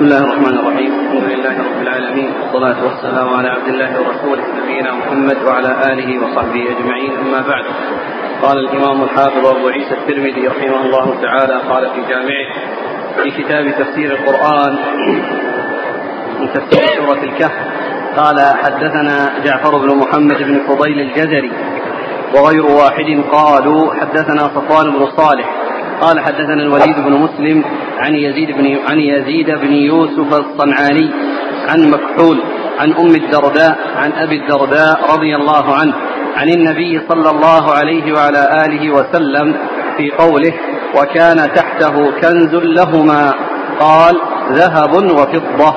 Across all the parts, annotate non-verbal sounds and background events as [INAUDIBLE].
بسم الله الرحمن الرحيم. الحمد لله رب العالمين. والصلاة والسلام على عبد الله ورسوله نبينا محمد وعلى آله وصحبه أجمعين. أما بعد. قال الإمام الحافظ أبو عيسى الترمذي رحمه الله تعالى قال في جامعه في كتاب تفسير القرآن من تفسير سورة الكهف قال حدثنا جعفر بن محمد بن فضيل الجزري وغير واحد قالوا حدثنا صفوان بن صالح قال حدثنا الوليد بن مسلم عن يزيد بن عن يزيد بن يوسف الصنعاني عن مكحول عن أم الدرداء عن أبي الدرداء رضي الله عنه عن النبي صلى الله عليه وعلى آله وسلم في قوله وكان تحته كنز لهما قال ذهب وفضة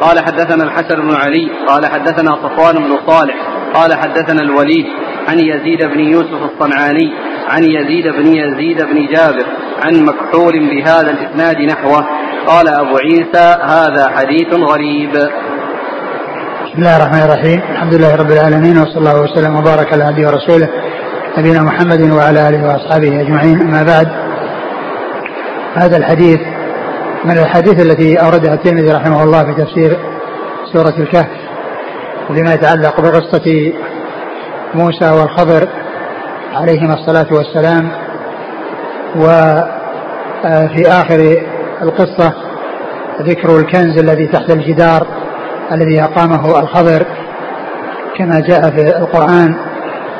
قال حدثنا الحسن بن علي قال حدثنا صفوان بن صالح قال حدثنا الوليد عن يزيد بن يوسف الصنعاني عن يزيد بن يزيد بن جابر عن مكحول بهذا الإسناد نحوه. قال أبو عيسى هذا حديث غريب. بسم الله الرحمن الرحيم. الحمد لله رب العالمين وصلى الله وسلم وبارك على عبده ورسوله نبينا محمد وعلى آله وأصحابه أجمعين. أما بعد هذا الحديث من الحديث التي أوردها الترمذي رحمه الله في تفسير سورة الكهف وفيما يتعلق بقصة موسى والخضر عليهما الصلاة والسلام. وفي آخر القصة ذكر الكنز الذي تحت الجدار الذي أقامه الخضر كما جاء في القرآن.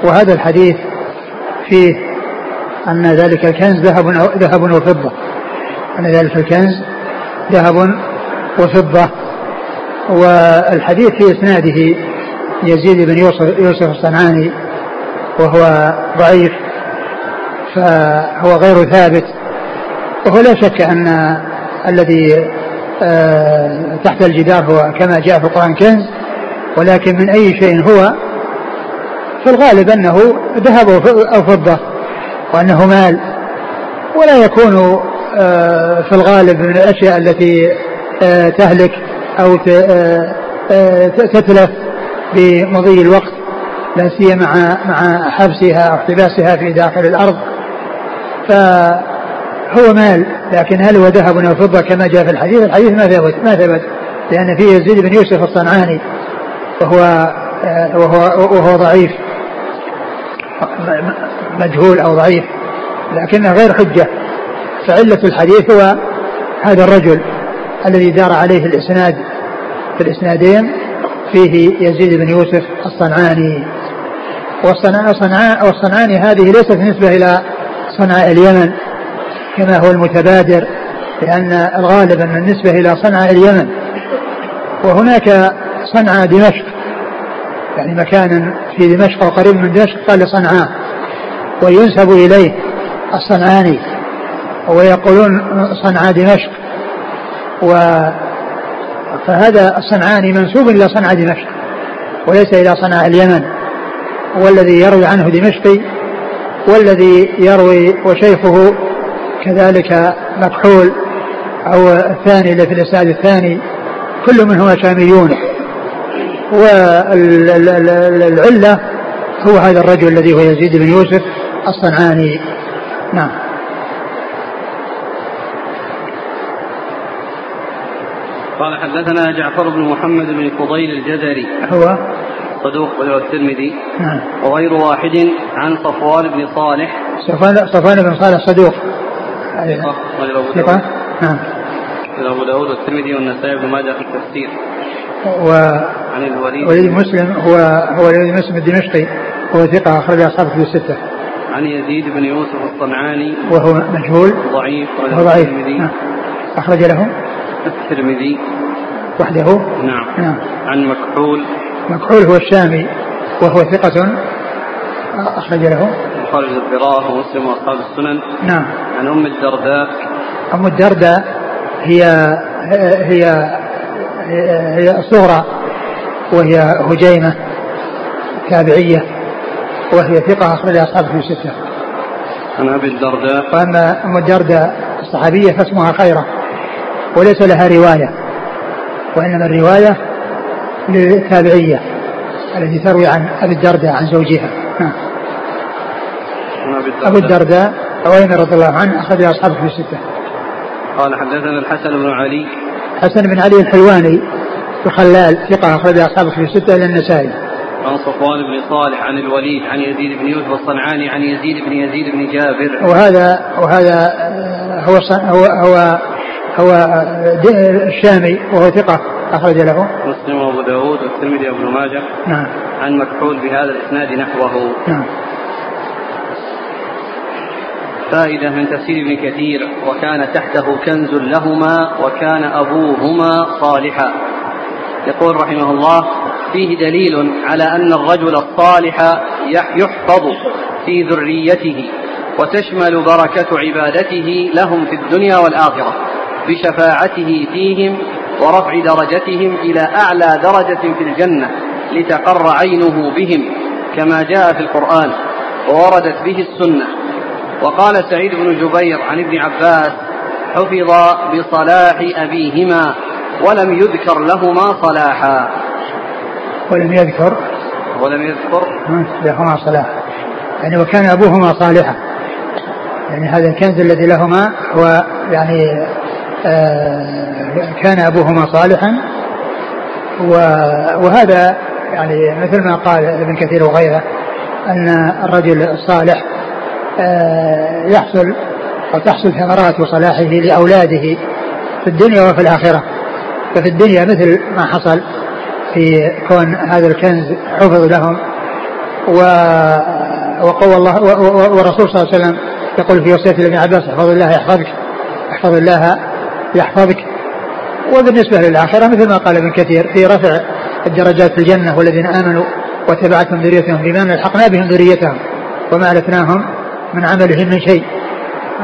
وهذا الحديث فيه أن ذلك الكنز ذهب ذهب وفضة. أن ذلك الكنز ذهب وفضة. والحديث في إسناده يزيد بن يوسف, يوسف الصنعاني وهو ضعيف فهو غير ثابت. وهو لا شك أن الذي آه، تحت الجدار هو كما جاء في القرآن كنز ولكن من أي شيء هو فالغالب أنه ذهب أو فضة وأنه مال. ولا يكون آه، في الغالب من الأشياء التي آه، تهلك أو تتلف. بمضي الوقت لا سيما مع مع حبسها أو احتباسها في داخل الأرض فهو مال لكن هل هو ذهب أو فضة كما جاء في الحديث؟ الحديث ما ثبت ما ثبت لأن فيه يزيد بن يوسف الصنعاني وهو وهو وهو ضعيف مجهول أو ضعيف لكنه غير حجة فعلة الحديث هو هذا الرجل الذي دار عليه الإسناد في الإسنادين فيه يزيد بن يوسف الصنعاني. والصنعاء صنعاء والصنعاني هذه ليست نسبة إلى صنعاء اليمن كما هو المتبادر لأن الغالب أن النسبة إلى صنعاء اليمن. وهناك صنعاء دمشق يعني مكان في دمشق وقريب من دمشق قال لصنعاء وينسب إليه الصنعاني ويقولون صنعاء دمشق. و فهذا الصنعاني منسوب إلى صنعاء دمشق وليس إلى صنعاء اليمن. والذي يروي عنه دمشقي والذي يروي وشيخه كذلك مكحول أو الثاني اللي في الإسناد الثاني كل منهما شاميون. والعلة هو هذا الرجل الذي هو يزيد بن يوسف الصنعاني. نعم. قال حدثنا جعفر بن محمد بن فضيل الجزري. هو؟ صدوق وله الترمذي. نعم. وغير واحد عن صفوان بن صالح. صفوان صفوان بن صالح صدوق. ثقة. نعم. أبو داود والترمذي والنسائي بن ماجه في التفسير. و عن الوليد. وليد مسلم هو هو الوليد مسلم الدمشقي. هو ثقة أخرج أصحاب في الستة. عن يزيد بن يوسف الصنعاني. وهو مجهول. ضعيف. وهو ضعيف. نعم. أخرج له الترمذي. وحده؟ نعم. نعم. عن مكحول. مكحول هو الشامي وهو ثقة. أخرج له. خارج القراءة ومسلم وأصحاب السنن. نعم. عن أم الدرداء. أم الدرداء هي هي هي الصغرى وهي هجيمة تابعية وهي ثقة. أخرج أصحابه في ستة. عن أبي الدرداء. وأما أم الدرداء الصحابية فاسمها خيرة. وليس لها رواية وإنما الرواية للتابعية التي تروي عن أبي الدرداء عن زوجها نعم. أبو الدرداء عويمر رضي الله عنه أخرج أصحابه في الستة قال حدثنا الحسن بن علي حسن بن علي الحلواني الخلال ثقة أخرج أصحابه في الستة إلى النسائي. عن صفوان بن صالح عن الوليد عن يزيد بن يوسف الصنعاني عن يزيد بن يزيد بن جابر. وهذا وهذا هو هو هو هو الشامي وهو ثقة أخرج له. مسلم وأبو داود والترمذي وابن ماجه. نعم. عن مكحول بهذا الإسناد نحوه. نعم. فائدة من تفسير ابن كثير وكان تحته كنز لهما وكان أبوهما صالحا. يقول رحمه الله فيه دليل على أن الرجل الصالح يحفظ في ذريته وتشمل بركة عبادته لهم في الدنيا والآخرة. بشفاعته فيهم ورفع درجتهم إلى أعلى درجة في الجنة لتقر عينه بهم كما جاء في القرآن ووردت به السنة. وقال سعيد بن جبير عن ابن عباس حفظ بصلاح أبيهما ولم يذكر لهما صلاحا. ولم يذكر؟ ولم يذكر. لهما صلاح. يعني وكان أبوهما صالحا. يعني هذا الكنز الذي لهما هو يعني كان أبوهما صالحا. وهذا يعني مثل ما قال ابن كثير وغيره أن الرجل الصالح آه يحصل أو تحصل ثمرات صلاحه لأولاده في الدنيا وفي الآخرة. ففي الدنيا مثل ما حصل في كون هذا الكنز حفظ لهم. و وقول الله والرسول صلى الله عليه وسلم يقول في وصية ابن عباس احفظ الله يحفظك احفظ الله يحفظك. وبالنسبة للآخرة مثل ما قال ابن كثير في رفع الدرجات في الجنة والذين آمنوا وتبعتهم ذريتهم بما ألحقنا بهم ذريتهم وما ألفناهم من عملهم من شيء.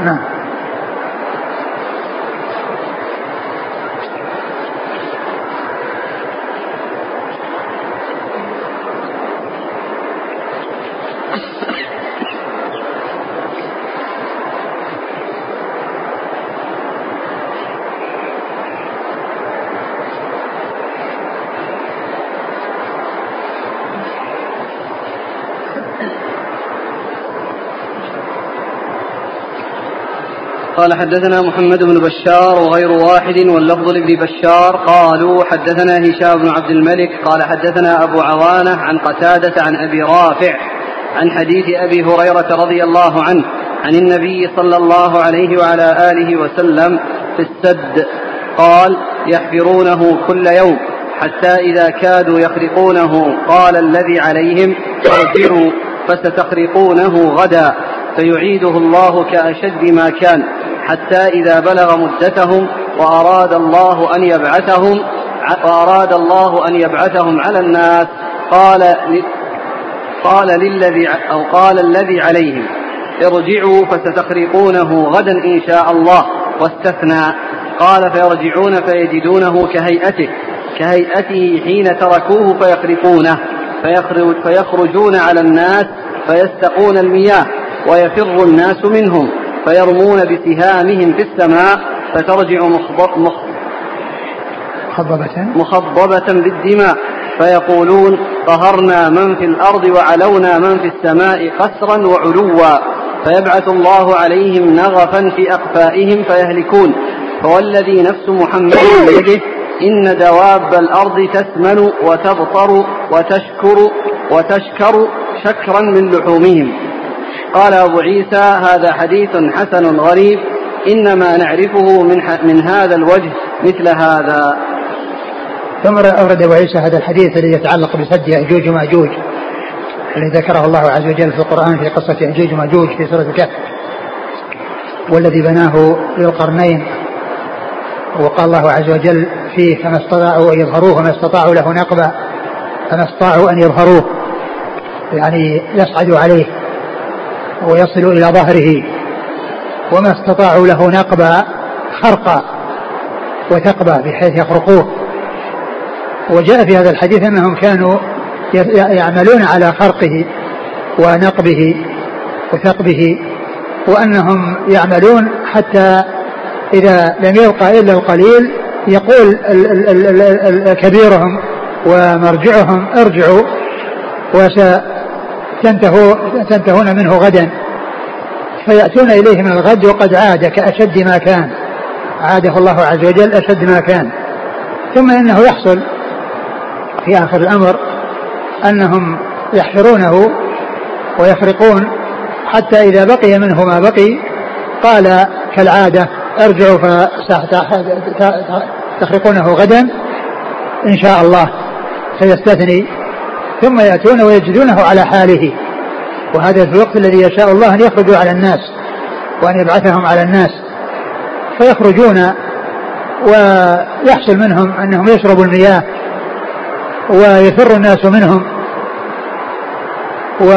نعم. قال حدثنا محمد بن بشار وغير واحد واللفظ لابن بشار. قالوا حدثنا هشام بن عبد الملك. قال حدثنا أبو عوانة عن قتادة عن أبي رافع عن حديث أبي هريرة رضي الله عنه عن النبي صلى الله عليه وعلى آله وسلم في السد. قال يحفرونه كل يوم حتى إذا كادوا يخرقونه. قال الذي عليهم فستخرقونه غدا. فيعيده الله كأشد ما كان حتى إذا بلغ مدتهم وأراد الله أن يبعثهم وأراد الله أن يبعثهم على الناس قال قال للذي أو قال الذي عليهم ارجعوا فستخرقونه غدا إن شاء الله واستثنى قال فيرجعون فيجدونه كهيئته كهيئته حين تركوه فيخرقونه فيخرجون على الناس فيستقون المياه ويفر الناس منهم فيرمون بسهامهم في السماء فترجع مخضبة. مخضبة بالدماء فيقولون قهرنا من في الأرض وعلونا من في السماء قسرا وعلوا فيبعث الله عليهم نغفا في أقفائهم فيهلكون فوالذي نفس محمد بيده إن دواب الأرض تثمن وتبطر وتشكر وتشكر شكرا من لحومهم قال أبو عيسى هذا حديث حسن غريب إنما نعرفه من, من هذا الوجه مثل هذا. ثم أورد أبو عيسى هذا الحديث الذي يتعلق بسد يأجوج ومأجوج الذي ذكره الله عز وجل في القرآن في قصة يأجوج ومأجوج في سورة الكهف والذي بناه ذو القرنين وقال الله عز وجل فيه فما استطاعوا أن يظهروه وما استطاعوا له نقبا فما استطاعوا أن يظهروه. يعني يصعدوا عليه. ويصل إلى ظهره وما استطاعوا له نقبا خرقا وثقبا بحيث يخرقوه. وجاء في هذا الحديث أنهم كانوا يعملون على خرقه ونقبه وثقبه وأنهم يعملون حتى إذا لم يبقى إلا القليل يقول كبيرهم ومرجعهم ارجعوا تنتهو تنتهون منه غدا فيأتون إليه من الغد وقد عاد كأشد ما كان عاده الله عز وجل أشد ما كان ثم إنه يحصل في آخر الأمر أنهم يحفرونه ويخرقون حتى إذا بقي منه ما بقي قال كالعادة ارجعوا فتخرقونه غدا إن شاء الله فيستثني ثم يأتون ويجدونه على حاله. وهذا في الوقت الذي يشاء الله أن يخرجوا على الناس وأن يبعثهم على الناس. فيخرجون ويحصل منهم أنهم يشربوا المياه ويفر الناس منهم. و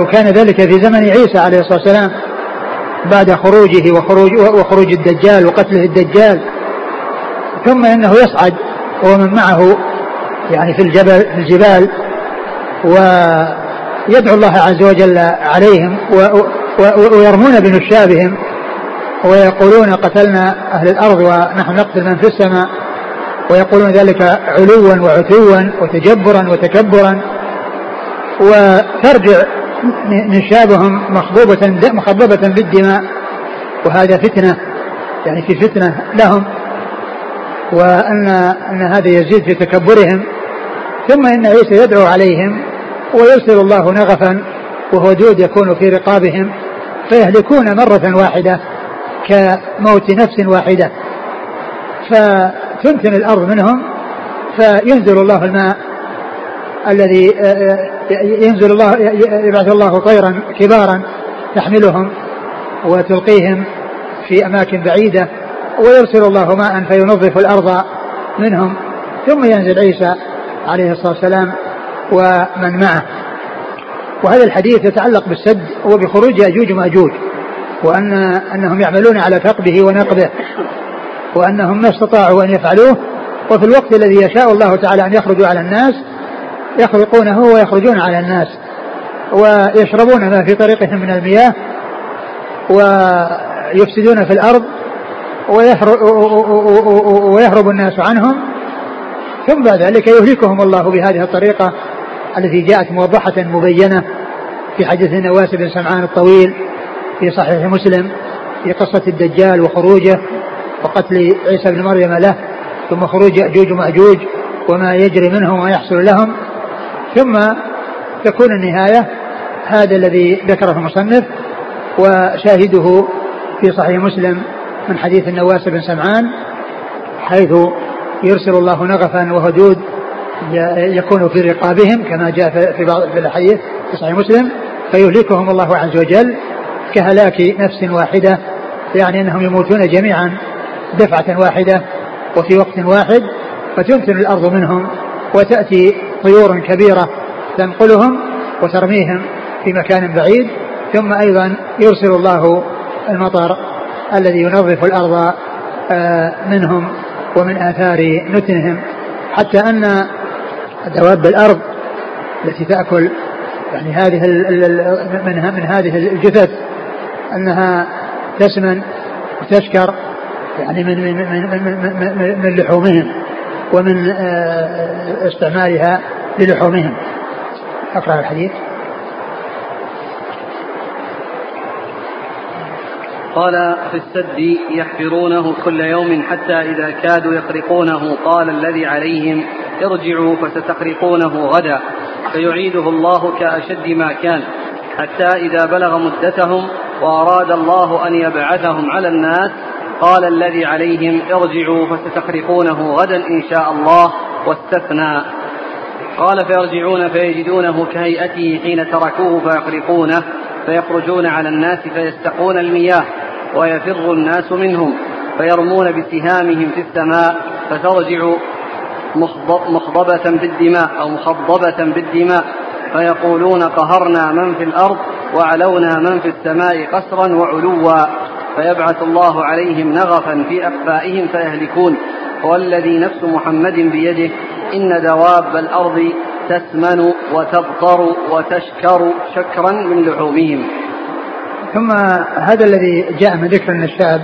وكان ذلك في زمن عيسى عليه الصلاة والسلام بعد خروجه وخروج وخروج الدجال وقتله الدجال. ثم إنه يصعد ومن معه يعني في الجبل في الجبال ويدعو الله عز وجل عليهم ويرمون بنشابهم ويقولون قتلنا أهل الأرض ونحن نقتل من في السماء ويقولون ذلك علوا وعتوا وتجبرا وتكبرا وترجع نشابهم مخضوبة مخضبة بالدماء وهذا فتنة يعني في فتنة لهم وأن أن هذا يزيد في تكبرهم. ثم إن عيسى يدعو عليهم ويرسل الله نغفا وهو دود يكون في رقابهم فيهلكون مرة واحدة كموت نفس واحدة فتنتن الأرض منهم فينزل الله الماء الذي آه، آه، ينزل الله يبعث الله طيرا كبارا تحملهم وتلقيهم في أماكن بعيدة ويرسل الله ماء فينظف الأرض منهم ثم ينزل عيسى عليه الصلاة والسلام ومن معه. وهذا الحديث يتعلق بالسد وبخروج يأجوج ومأجوج وأن أنهم يعملون على ثقبه ونقبه وأنهم ما استطاعوا أن يفعلوه وفي الوقت الذي يشاء الله تعالى أن يخرجوا على الناس يخرقونه ويخرجون على الناس ويشربون ما في طريقهم من المياه ويفسدون في الأرض ويهرب الناس عنهم ثم بعد ذلك يهلكهم الله بهذه الطريقة التي جاءت موضحة مبينة في حديث النواس بن سمعان الطويل في صحيح مسلم في قصة الدجال وخروجه وقتل عيسى بن مريم له ثم خروج يأجوج ومأجوج وما يجري منهم وما يحصل لهم. ثم تكون النهاية هذا الذي ذكره المصنف وشاهده في صحيح مسلم من حديث النواس بن سمعان حيث يرسل الله نغفا وهدود يكون في رقابهم كما جاء في بعض في الحديث في صحيح مسلم فيهلكهم الله عز وجل كهلاك نفس واحدة يعني أنهم يموتون جميعا دفعة واحدة وفي وقت واحد فتمتن الأرض منهم وتأتي طيور كبيرة تنقلهم وترميهم في مكان بعيد ثم أيضا يرسل الله المطر الذي ينظف الأرض آه، منهم. ومن آثار نتنهم حتى أن دواب الأرض التي تأكل يعني هذه من من هذه الجثث أنها تسمن وتشكر يعني من من من من, من, لحومهم ومن آه، استعمالها للحومهم. أقرأ الحديث. قال في السد يحفرونه كل يوم حتى إذا كادوا يخرقونه. قال الذي عليهم ارجعوا فستخرقونه غدا. فيعيده الله كأشد ما كان. حتى إذا بلغ مدتهم وأراد الله أن يبعثهم على الناس قال الذي عليهم ارجعوا فستخرقونه غدا إن شاء الله واستثنى. قال فيرجعون فيجدونه كهيئته حين تركوه فيخرقونه. فيخرجون على الناس فيستقون المياه ويفر الناس منهم فيرمون بسهامهم في السماء فترجع مخضبة بالدماء أو مخضبة بالدماء فيقولون قهرنا من في الأرض وعلونا من في السماء قسرا وعلوا فيبعث الله عليهم نغفا في أقفائهم فيهلكون والذي نفس محمد بيده إن دواب الأرض تسمن وتبطر وتشكر شكرا من لحومهم. ثم هذا الذي جاء من ذكر النشاب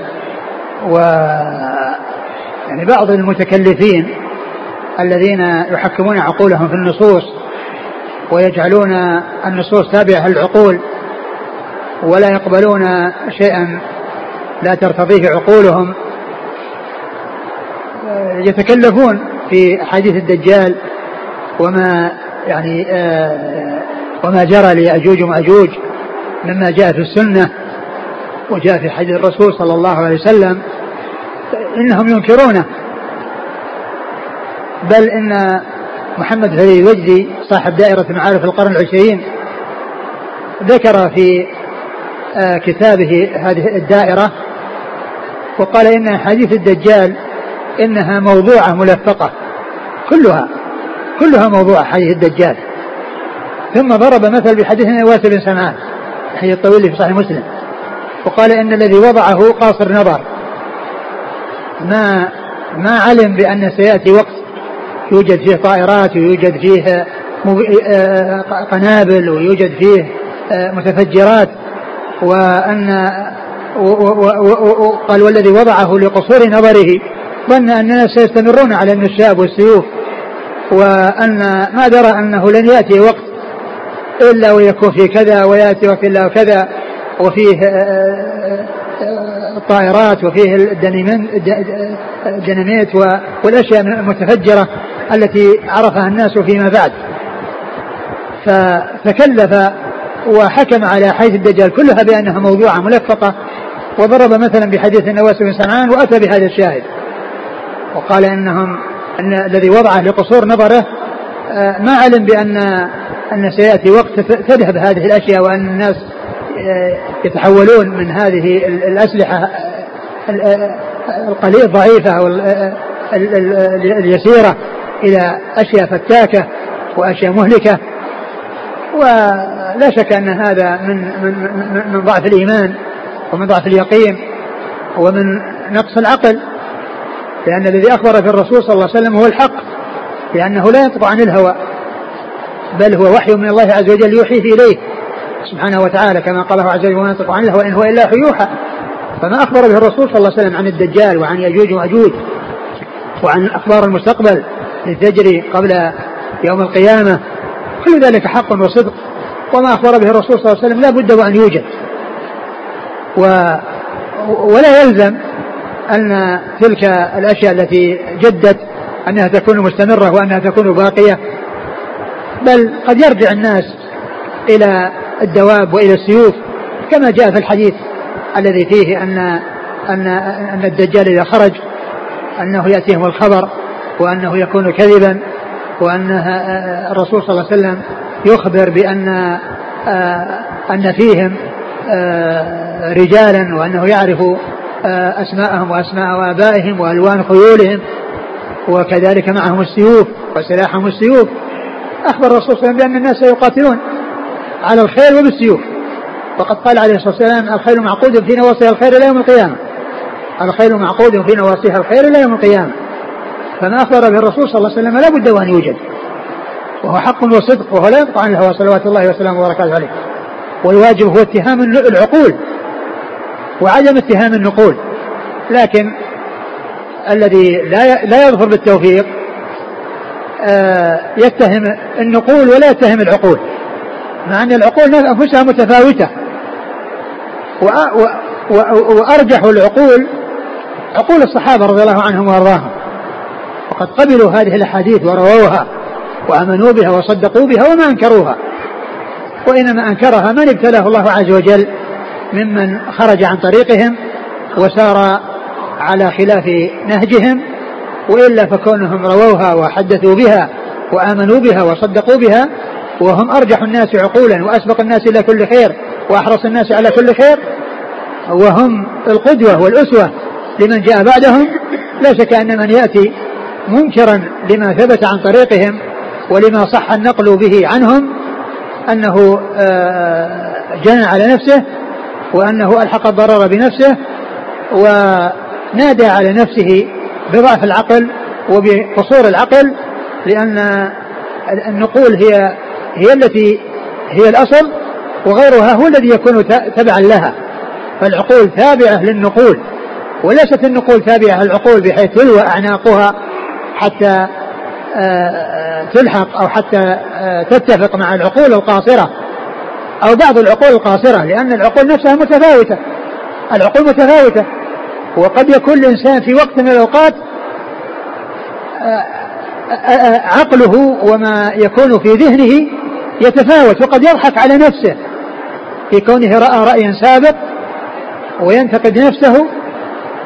و يعني بعض المتكلفين الذين يحكمون عقولهم في النصوص ويجعلون النصوص تابعة للعقول ولا يقبلون شيئا لا ترتضيه عقولهم يتكلفون في حديث الدجال وما يعني آه، وما جرى لأجوج ومأجوج مما جاء في السنة وجاء في حديث الرسول صلى الله عليه وسلم إنهم ينكرونه. بل إن محمد فريد الوجدي صاحب دائرة معارف القرن العشرين ذكر في آه، كتابه هذه الدائرة وقال إن حديث الدجال إنها موضوعة ملفقة كلها. كلها موضوعة حديث الدجال. ثم ضرب مثل بحديث نواس بن سمعان الحديث الطويل في صحيح مسلم وقال إن الذي وضعه قاصر نظر. ما ما علم بأن سيأتي وقت يوجد فيه طائرات ويوجد فيه آه، قنابل ويوجد فيه آه، متفجرات وأن قال والذي وضعه لقصور نظره ظن أن الناس سيستمرون على النشاب والسيوف. وأن ما درى أنه لن يأتي وقت إلا ويكون في كذا ويأتي وقت إلا وكذا وفيه الطائرات آه، وفيه الديناميت والأشياء المتفجرة التي عرفها الناس فيما بعد. فتكلف وحكم على حيث الدجال كلها بأنها موضوعة ملفقة وضرب مثلا بحديث النواس بن سمعان وأتى بهذا الشاهد. وقال إنهم أن الذي وضعه لقصور نظره آه، ما علم بأن أن سيأتي وقت تذهب هذه الأشياء وأن الناس آه، يتحولون من هذه الأسلحة آه، القليل الضعيفة أو اليسيرة إلى أشياء فتاكة وأشياء مهلكة. ولا شك أن هذا من من من ضعف الإيمان ومن ضعف اليقين ومن نقص العقل. لأن الذي أخبر في الرسول صلى الله عليه وسلم هو الحق لأنه لا ينطق عن الهوى بل هو وحي من الله عز وجل يوحيه إليه. سبحانه وتعالى كما قال عز وجل وما ينطق عن الهوى إن هو إلا وحي يوحى فما أخبر به الرسول صلى الله عليه وسلم عن الدجال وعن يأجوج وأجوج وعن أخبار المستقبل لتجري قبل يوم القيامة كل ذلك حق وصدق. وما أخبر به الرسول صلى الله عليه وسلم لا بد وأن يوجد. و ولا يلزم أن تلك الأشياء التي جدت أنها تكون مستمرة وأنها تكون باقية بل قد يرجع الناس إلى الدواب وإلى السيوف كما جاء في الحديث الذي فيه أن أن أن الدجال إذا خرج أنه يأتيهم الخبر وأنه يكون كذبا وأن الرسول صلى الله عليه وسلم يخبر بأن أن فيهم رجالا وأنه يعرف أسماءهم وأسماء آبائهم وألوان خيولهم وكذلك معهم السيوف وسلاحهم السيوف. أخبر الرسول صلى الله عليه وسلم بأن الناس سيقاتلون على الخير وبالسيوف. وقد قال عليه الصلاة والسلام الخير معقود في نواصيها الخير إلى يوم القيامة. الخير معقود في نواصيها الخير إلى يوم القيامة. فما أخبر به الرسول صلى الله عليه وسلم لا بد وأن يوجد. وهو حق وصدق وهو لا يقطع عن الهوى صلوات الله وسلامه وبركاته عليه. والواجب هو اتهام العقول. وعدم اتهام النقول. لكن الذي لا لا يظفر بالتوفيق آه، يتهم النقول ولا يتهم العقول. مع أن العقول أنفسها متفاوتة. وأرجح العقول عقول الصحابة رضي الله عنهم وأرضاهم. وقد قبلوا هذه الأحاديث ورووها وآمنوا بها وصدقوا بها وما أنكروها. وإنما أنكرها من ابتلاه الله عز وجل؟ ممن خرج عن طريقهم وسار على خلاف نهجهم وإلا فكونهم رووها وحدثوا بها وآمنوا بها وصدقوا بها وهم أرجح الناس عقولا وأسبق الناس إلى كل خير وأحرص الناس على كل خير وهم القدوة والأسوة لمن جاء بعدهم. لا شك أن من يأتي منكرا لما ثبت عن طريقهم ولما صح النقل به عنهم أنه آه، جنى على نفسه وأنه ألحق الضرر بنفسه ونادى على نفسه بضعف العقل وبقصور العقل لأن النقول هي هي التي هي الأصل وغيرها هو الذي يكون تبعا لها. فالعقول تابعة للنقول وليست النقول تابعة للعقول بحيث تلوى أعناقها حتى آه، آه، تلحق أو حتى آه، تتفق مع العقول القاصرة. أو بعض العقول القاصرة لأن العقول نفسها متفاوتة. العقول متفاوتة. وقد يكون الإنسان في وقت من الأوقات عقله وما يكون في ذهنه يتفاوت وقد يضحك على نفسه. في كونه رأى رأيا سابق وينتقد نفسه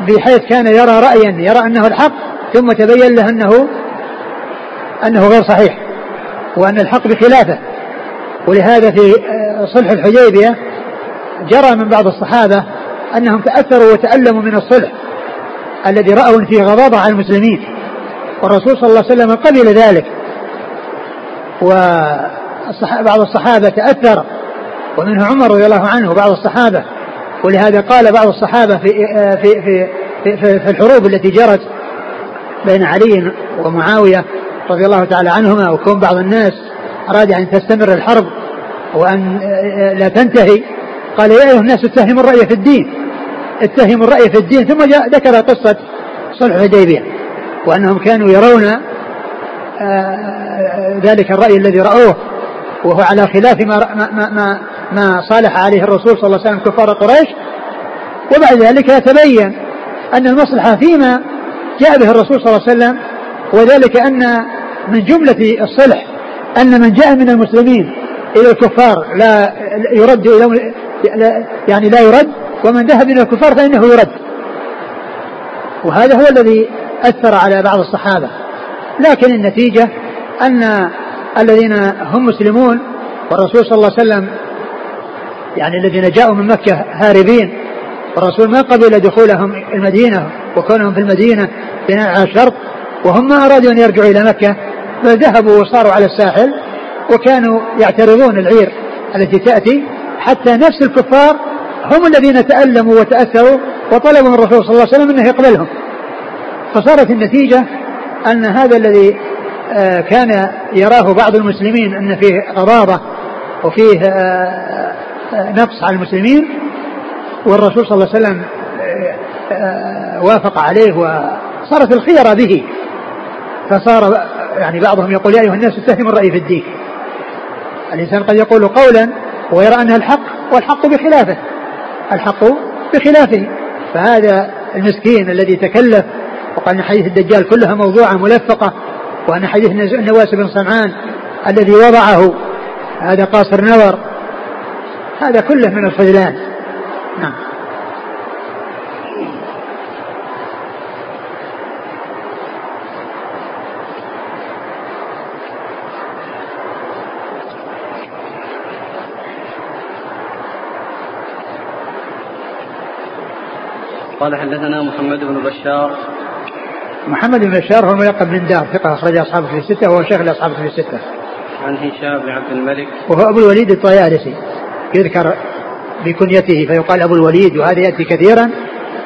بحيث كان يرى رأيا يرى أنه الحق ثم تبين له أنه أنه غير صحيح وأن الحق بخلافه. ولهذا في صلح الحديبية جرى من بعض الصحابة أنهم تأثروا وتألموا من الصلح الذي رأوا فيه غضاضة على المسلمين. والرسول صلى الله عليه وسلم قبل ذلك. وبعض الصحابة تأثر. ومنه عمر رضي الله عنه وبعض الصحابة. ولهذا قال بعض الصحابة في في في في, في, في الحروب التي جرت بين علي ومعاوية رضي الله تعالى عنهما وكون بعض الناس أراد أن تستمر الحرب وأن لا تنتهي. قال يا أيها الناس اتهموا الرأي في الدين. اتهموا الرأي في الدين. ثم جاء ذكر قصة صلح الحديبية وأنهم كانوا يرون آه، ذلك الرأي الذي رأوه وهو على خلاف ما ما ما, ما صالح عليه الرسول صلى الله عليه وسلم كفار قريش. وبعد ذلك يتبين أن المصلحة فيما جاء به الرسول صلى الله عليه وسلم وذلك أن من جملة الصلح أن من جاء من المسلمين إلى الكفار لا يرد إلى يعني لا يرد ومن ذهب إلى الكفار فإنه يرد. وهذا هو الذي أثر على بعض الصحابة. لكن النتيجة أن الذين هم مسلمون والرسول صلى الله عليه وسلم يعني الذين جاءوا من مكة هاربين والرسول ما قبل دخولهم المدينة وكونهم في المدينة بناء على الشرط وهم ما أرادوا أن يرجعوا إلى مكة بل ذهبوا وصاروا على الساحل وكانوا يعترضون العير التي تأتي حتى نفس الكفار هم الذين تألموا وتأثروا وطلبوا من الرسول صلى الله عليه وسلم أنه يقبلهم. فصارت النتيجة أن هذا الذي آه، كان يراه بعض المسلمين أن فيه غضاضة وفيه آه، آه، نقص على المسلمين والرسول صلى الله عليه وسلم وافق عليه وصارت الخيرة به. فصار يعني بعضهم يقول يا أيها الناس اتهموا الرأي في الدين. الإنسان قد يقول قولا ويرى أنها الحق والحق بخلافه. الحق بخلافه. فهذا المسكين الذي تكلف وقال إن حديث الدجال كلها موضوعة ملفقة وأن حديث النواس بن صنعان الذي وضعه هذا قاصر نظر. هذا كله من الخذلان نعم. قال حدثنا محمد بن بشار. محمد بن بشار هو الملقب بن دار ثقة أخرج أصحابه في الستة وهو شيخ لأصحابه في الستة. عن هشام بن عبد الملك. وهو أبو الوليد الطيالسي يذكر بكنيته فيقال أبو الوليد وهذا يأتي كثيرا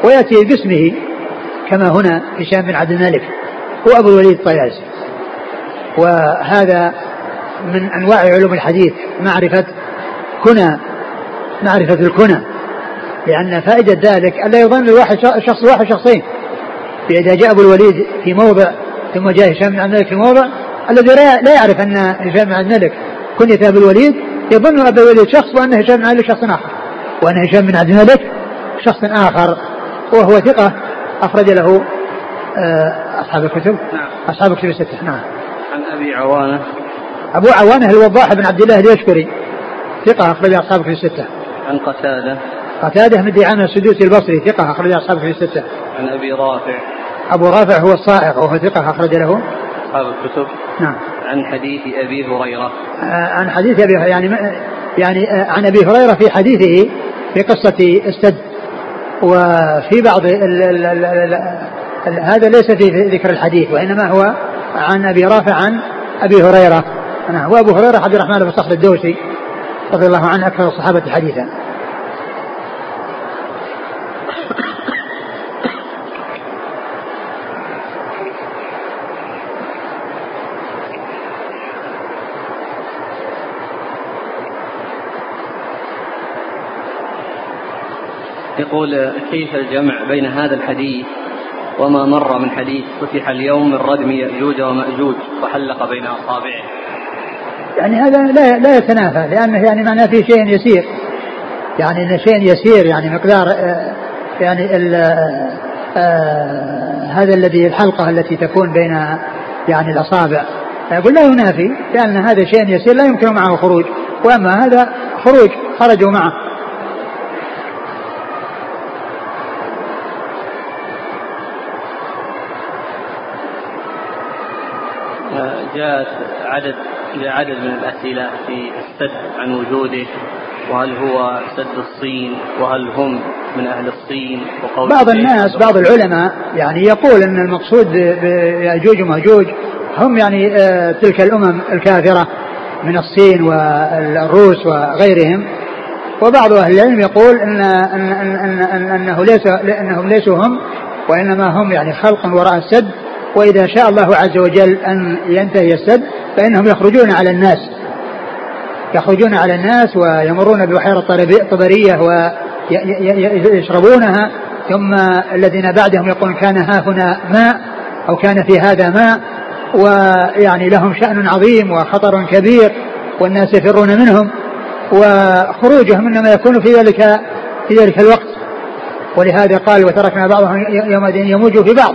ويأتي باسمه كما هنا هشام بن عبد الملك هو أبو الوليد الطيالسي. وهذا من أنواع علوم الحديث معرفة كنى معرفة الكنى لأن فائدة ذلك ألا يظن الواحد شخص واحد شخصين. فإذا جاء أبو الوليد في موضع ثم جاء هشام بن عبد الملك في موضع الذي لا يعرف أن هشام بن عبد الملك كنية أبو الوليد يظن أبو الوليد شخص وأن هشام بن عبد الملك شخص آخر. وأن هشام بن عبد الملك شخص آخر. وهو ثقة أخرج له آه، أصحاب الكتب. نعم. أصحاب الكتب الستة. نعم. عن أبي عوانة. أبو عوانة الوضاح بن عبد الله اليشكري. ثقة أخرج أصحاب الكتب الستة. عن قتادة. قتادة بن دعامة السدوسي البصري ثقة أخرج أصحابه في الستة. عن أبي رافع. أبو رافع هو الصائغ وهو ثقة أخرج له. أصحاب الكتب. نعم. عن حديث أبي هريرة. آه عن حديث أبي يعني يعني آه عن أبي هريرة في حديثه في قصة استد وفي بعض ال ال ال ال ال هذا ليس في ذكر الحديث وإنما هو عن أبي رافع عن أبي هريرة نعم وأبو هريرة عبد الرحمن بن صخر الدوسي رضي الله عنه أكثر الصحابة حديثا. يقول كيف الجمع بين هذا الحديث وما مر من حديث فتح اليوم من ردم يأجوج ومأجوج وحلق بين أصابعه؟ يعني هذا لا لا يتنافى لأنه يعني معناه فيه شيء يسير. يعني أنه شيء يسير يعني مقدار آه، يعني ال آه، هذا الذي الحلقة التي تكون بين يعني الأصابع. يقول لا ينافي لأن هذا شيء يسير لا يمكن معه خروج. وأما هذا خروج خرجوا معه. جاءت عدد عدد من الأسئلة في السد عن وجوده وهل هو سد الصين وهل هم من أهل الصين وقول بعض الناس بعض العلماء يعني يقول أن المقصود بيأجوج ومأجوج هم يعني آه، تلك الأمم الكافرة من الصين والروس وغيرهم وبعض أهل العلم يقول أن, أن, أن, أن أنه ليس أنهم ليسوا هم وإنما هم يعني خلق وراء السد وإذا شاء الله عز وجل أن ينتهي السد فإنهم يخرجون على الناس. يخرجون على الناس ويمرون ببحيرة طبرية ويشربونها ثم الذين بعدهم يقولون كان ها هنا ماء أو كان في هذا ماء. ويعني لهم شأن عظيم وخطر كبير والناس يفرون منهم. وخروجهم إنما يكون في ذلك في ذلك الوقت. ولهذا قال وتركنا بعضهم يومئذ يموج في بعض.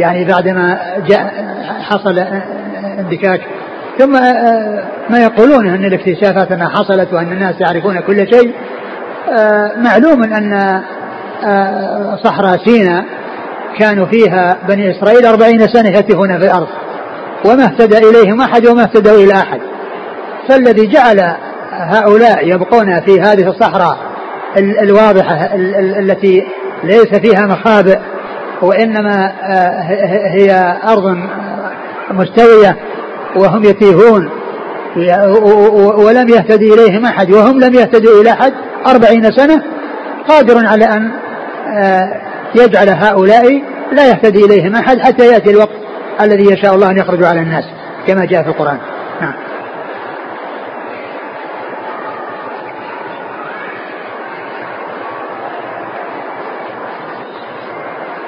يعني بعدما جاء حصل انبكاك. ثم ما يقولون أن الاكتشافات انها حصلت وأن الناس يعرفون كل شيء. معلوم أن صحراء سيناء كانوا فيها بني إسرائيل أربعين سنة يتيهون في الأرض وما اهتدى إليهم أحد وما اهتدوا إلى أحد. فالذي جعل هؤلاء يبقون في هذه الصحراء الواضحة التي ليس فيها مخابئ وإنما آه، هي أرض مستوية وهم يتيهون. ولم يهتدي إليهم أحد وهم لم يهتدوا إلى أحد أربعين سنة قادر على أن آه، يجعل هؤلاء لا يهتدي إليهم أحد حتى يأتي الوقت الذي يشاء الله أن يخرجوا على الناس كما جاء في القرآن. نعم.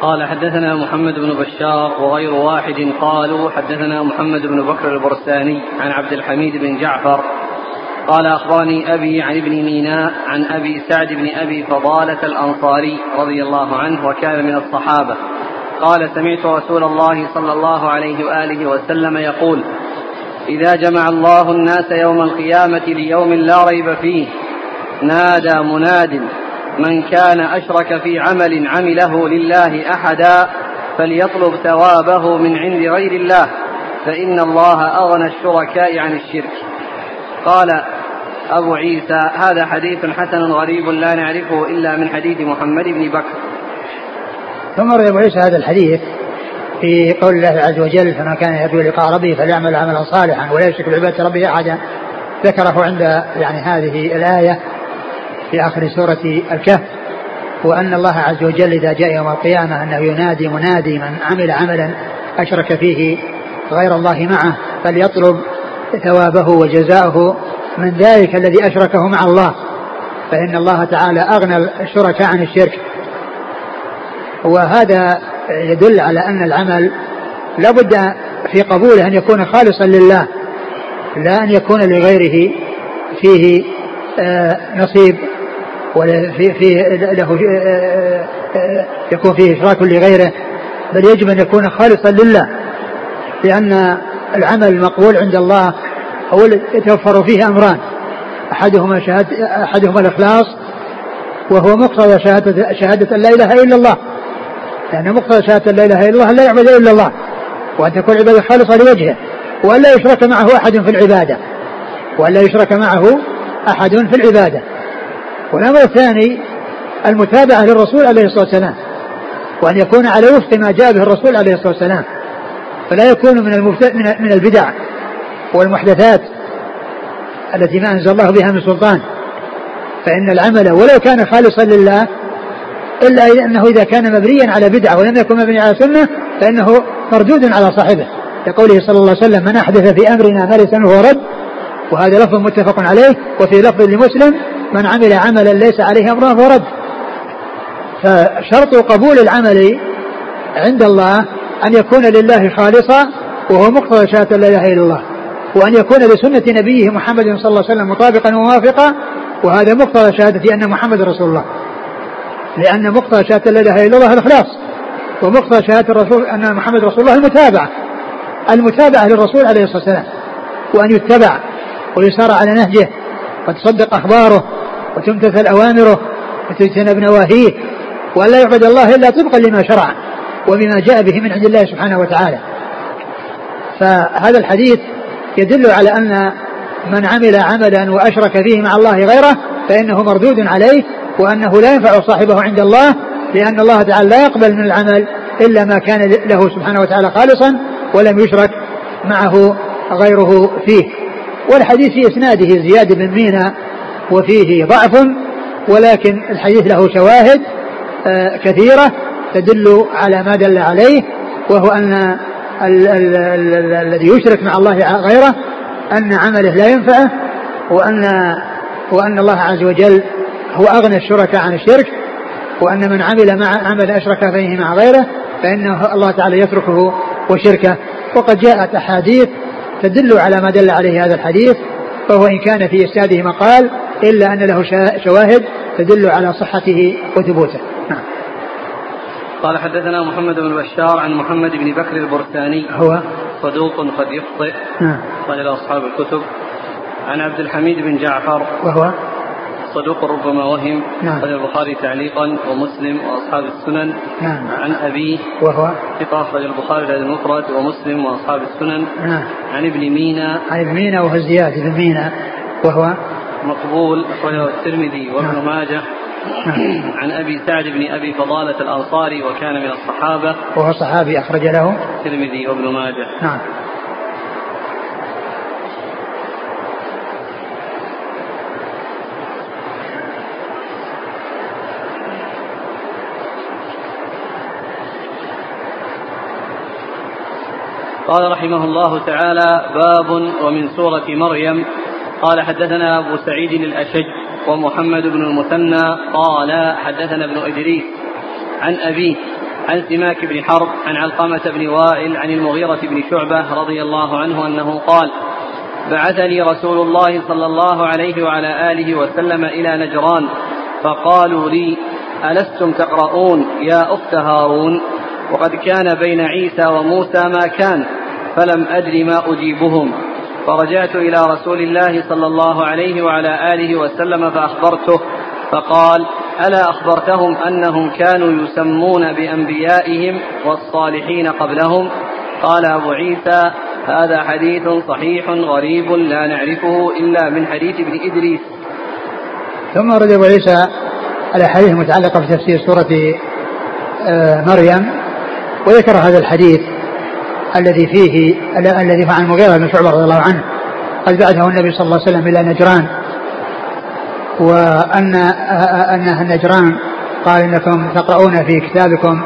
قال حدثنا محمد بن بشار وغير واحد قالوا حدثنا محمد بن بكر البرساني عن عبد الحميد بن جعفر قال أخبرني أبي عن ابن ميناء عن أبي سعد بن أبي فضالة الأنصاري رضي الله عنه وكان من الصحابة. قال سمعت رسول الله صلى الله عليه وآله وسلم يقول إذا جمع الله الناس يوم القيامة ليوم لا ريب فيه نادى مناد من كان أشرك في عمل عمله لله أحدا فليطلب ثوابه من عند غير الله فإن الله أغنى الشركاء عن الشرك. قال أبو عيسى هذا حديث حسن غريب لا نعرفه إلا من حديث محمد بن بكر. ثم روي أبو عيسى هذا الحديث في قول الله عز وجل فمن كان يرجو لقاء ربه فليعمل عملا صالحا ولا يشرك بعبادة ربه أحدا. ذكره عند يعني هذه الآية في آخر سورة الكهف وأن الله عز وجل إذا جاء يوم القيامة أنه ينادي منادي من عمل عملا أشرك فيه غير الله معه فليطلب ثوابه وجزاءه من ذلك الذي أشركه مع الله. فإن الله تعالى أغنى الشركاء عن الشرك. وهذا يدل على أن العمل لابد في قبوله أن يكون خالصا لله لا أن يكون لغيره فيه آه، وفي فيه له يكون فيه إشراك لغيره بل يجب أن يكون خالصا لله لأن العمل المقبول عند الله هو يتوفر فيه أمران أحدهما شهادة أحدهما الإخلاص وهو مقتضى شهادة شهادة أن لا إله إلا الله لأن مقتضى شهادة أن لا إله إلا الله لا يعبد إلا الله وأن تكون العبادة خالصة لوجهه وأن لا يشرك معه أحد في العبادة وأن لا يشرك معه أحد في العبادة. والأمر الثاني المتابعة للرسول عليه الصلاة والسلام وأن يكون على وفق ما جاء به الرسول عليه الصلاة والسلام. فلا يكون من من البدع والمحدثات التي ما أنزل الله بها من سلطان. فإن العمل ولو كان خالصا لله إلا أنه إذا كان مبنيا على بدعة ولم يكن مبنيا على سنة فإنه مردود على صاحبه. لقوله صلى الله عليه وسلم من أحدث في أمرنا ما ليس منه رد. وهذا لفظ متفق عليه وفي لفظ لمسلم من عمل عملا ليس عليه أمر فهو رد. فشرط قبول العمل عند الله أن يكون لله خالصا وهو مقتضى شهادة لا إله إلا الله وأن يكون لسنة نبيه محمد صلى الله عليه وسلم مطابقا وموافقا وهذا مقتضى شهادة أن محمد رسول الله. لأن مقتضى شهادة لا إله إلا الله الإخلاص ومقتضى شهادة الرسول أن محمد رسول الله المتابعة المتابعة للرسول عليه الصلاة والسلام وأن يتبع ويسار على نهجه. وتصدق أخباره وتمتثل أوامره وتجتنب نواهيه وأن لا يعبد الله إلا طبقا لما شرع وبما جاء به من عند الله سبحانه وتعالى. فهذا الحديث يدل على أن من عمل عملا وأشرك فيه مع الله غيره فإنه مردود عليه وأنه لا ينفع صاحبه عند الله لأن الله تعالى لا يقبل من العمل إلا ما كان له سبحانه وتعالى خالصا ولم يشرك معه غيره فيه. والحديث في إسناده زياد بن مينا وفيه ضعف ولكن الحديث له شواهد آه، كثيرة تدل على ما دل عليه وهو أن الذي يشرك مع الله غيره أن عمله لا ينفعه وأن وأن الله عز وجل هو أغنى الشركاء عن الشرك وأن من عمل مع عمل أشرك فيه مع غيره فإنه الله تعالى يتركه وشركه. وقد جاءت أحاديث تدل على ما دل عليه هذا الحديث فهو إن كان في إسناده مقال إلا أن له شواهد تدل على صحته وثبوته. نعم. قال حدثنا محمد بن بشار عن محمد بن بكر البرساني هو؟ صدوق قد يخطئ. نعم. قال أصحاب الكتب. عن عبد الحميد بن جعفر. وهو؟ صدوق ربما وهم. نعم. قال البخاري تعليقا ومسلم وأصحاب السنن. نعم. عن ابيه وهو؟ ثقة أخرج البخاري في المفرد ومسلم وأصحاب السنن. نعم. عن ابن مينا. عن ابن مينا وهو زياد بن مينا. وهو؟ مقبول أخرجه الترمذي وابن نعم. ماجه. نعم. عن أبي سعد بن أبي فضالة الأنصاري وكان من الصحابة. وهو صحابي أخرج له؟ الترمذي وابن ماجه. نعم. قال رحمه الله تعالى باب ومن سورة مريم. قال حدثنا أبو سعيد الأشج ومحمد بن المثنى. قال حدثنا ابن إدريس عن أبيه عن سماك بن حرب عن علقمة بن وائل عن المغيرة بن شعبة رضي الله عنه أنه قال بعثني رسول الله صلى الله عليه وعلى آله وسلم إلى نجران فقالوا لي ألستم تقرؤون يا أخت هارون؟ وقد كان بين عيسى وموسى ما كان. فلم أدر ما أجيبهم. فرجعت إلى رسول الله صلى الله عليه وعلى آله وسلم فأخبرته فقال ألا أخبرتهم أنهم كانوا يسمون بأنبيائهم والصالحين قبلهم؟ قال أبو عيسى هذا حديث صحيح غريب لا نعرفه إلا من حديث ابن إدريس. ثم رد أبو عيسى الأحاديث المتعلقة بتفسير سورة آه، مريم وذكر هذا الحديث. الذي فيه الذي عن المغيرة بن شعبة رضي الله عنه. قد بعثه النبي صلى الله عليه وسلم إلى نجران. وأن أن نجران قال إنكم تقرؤون في كتابكم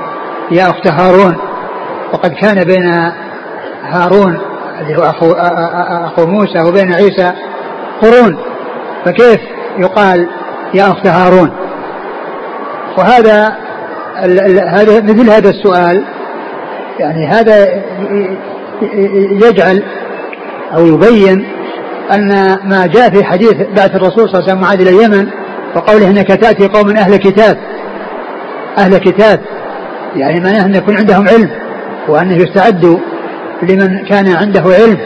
يا أخت هارون. وقد كان بين هارون اللي هو أخو, أخو موسى وبين عيسى قرون. فكيف يقال يا أخت هارون؟ وهذا هذا مثل هذا السؤال يعني هذا يجعل أو يبين أن ما جاء في حديث بعث الرسول صلى الله عليه وسلم معاذ إلى اليمن وقوله إنك تأتي قوم أهل كتاب أهل كتاب يعني معناه أن يكون عندهم علم وأنه يستعد لمن كان عنده علم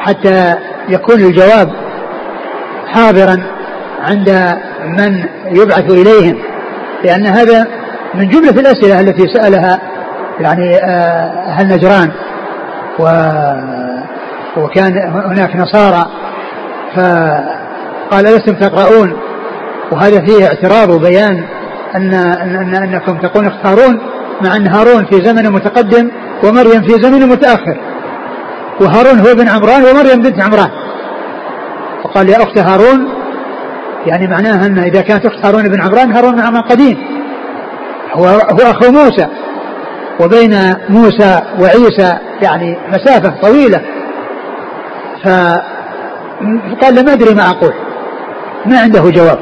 حتى يكون الجواب حاضرا عند من يبعث إليهم لأن هذا من جملة الأسئلة التي سألها يعني آه، أهل نجران؟ و وكان هناك نصارى فقال لستم تقرؤون؟ وهذا فيه اعتراض وبيان أن, أن أنكم تقول اختارون مع أن هارون في زمن متقدم ومريم في زمن متأخر. وهارون هو ابن عمران ومريم بنت عمران. فقال يا أخت هارون يعني معناها أن إذا كانت أخت هارون بن عمران هارون عمران قديم. هو هو أخو موسى. وبين موسى وعيسى يعني مسافة طويلة. فقال لم أدري ما أقول. ما عنده جواب.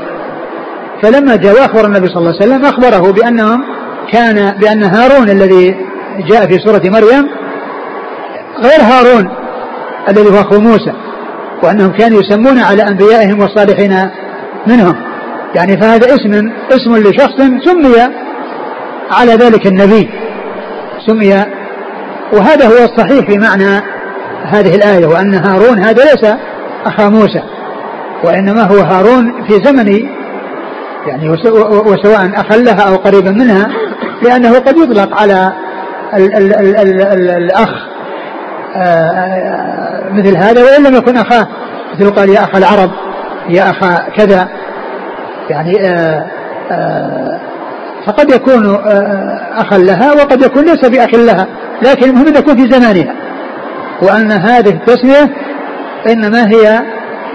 فلما جاء وأخبر النبي صلى الله عليه وسلم أخبره بأنهم كان بأن هارون الذي جاء في سورة مريم غير هارون الذي هو أخو موسى وأنهم كانوا يسمون على أنبيائهم والصالحين منهم. يعني فهذا اسم اسم لشخص سمي على ذلك النبي. سمي وهذا هو الصحيح في معنى هذه الآية وأن هارون هذا ليس أخا موسى وإنما هو هارون في زمن يعني وسواء أخلها أو قريبا منها لأنه قد يطلق على ال ال ال ال ال الأخ آه، آه، مثل هذا وإن لم يكن أخاه مثل قال يا أخا العرب يا أخا كذا يعني آآ آه، آآ فقد يكون أخا لها وقد يكون ليس بأخ لها لكن المهم أن يكون في زمانها. وأن هذه التسمية إنما هي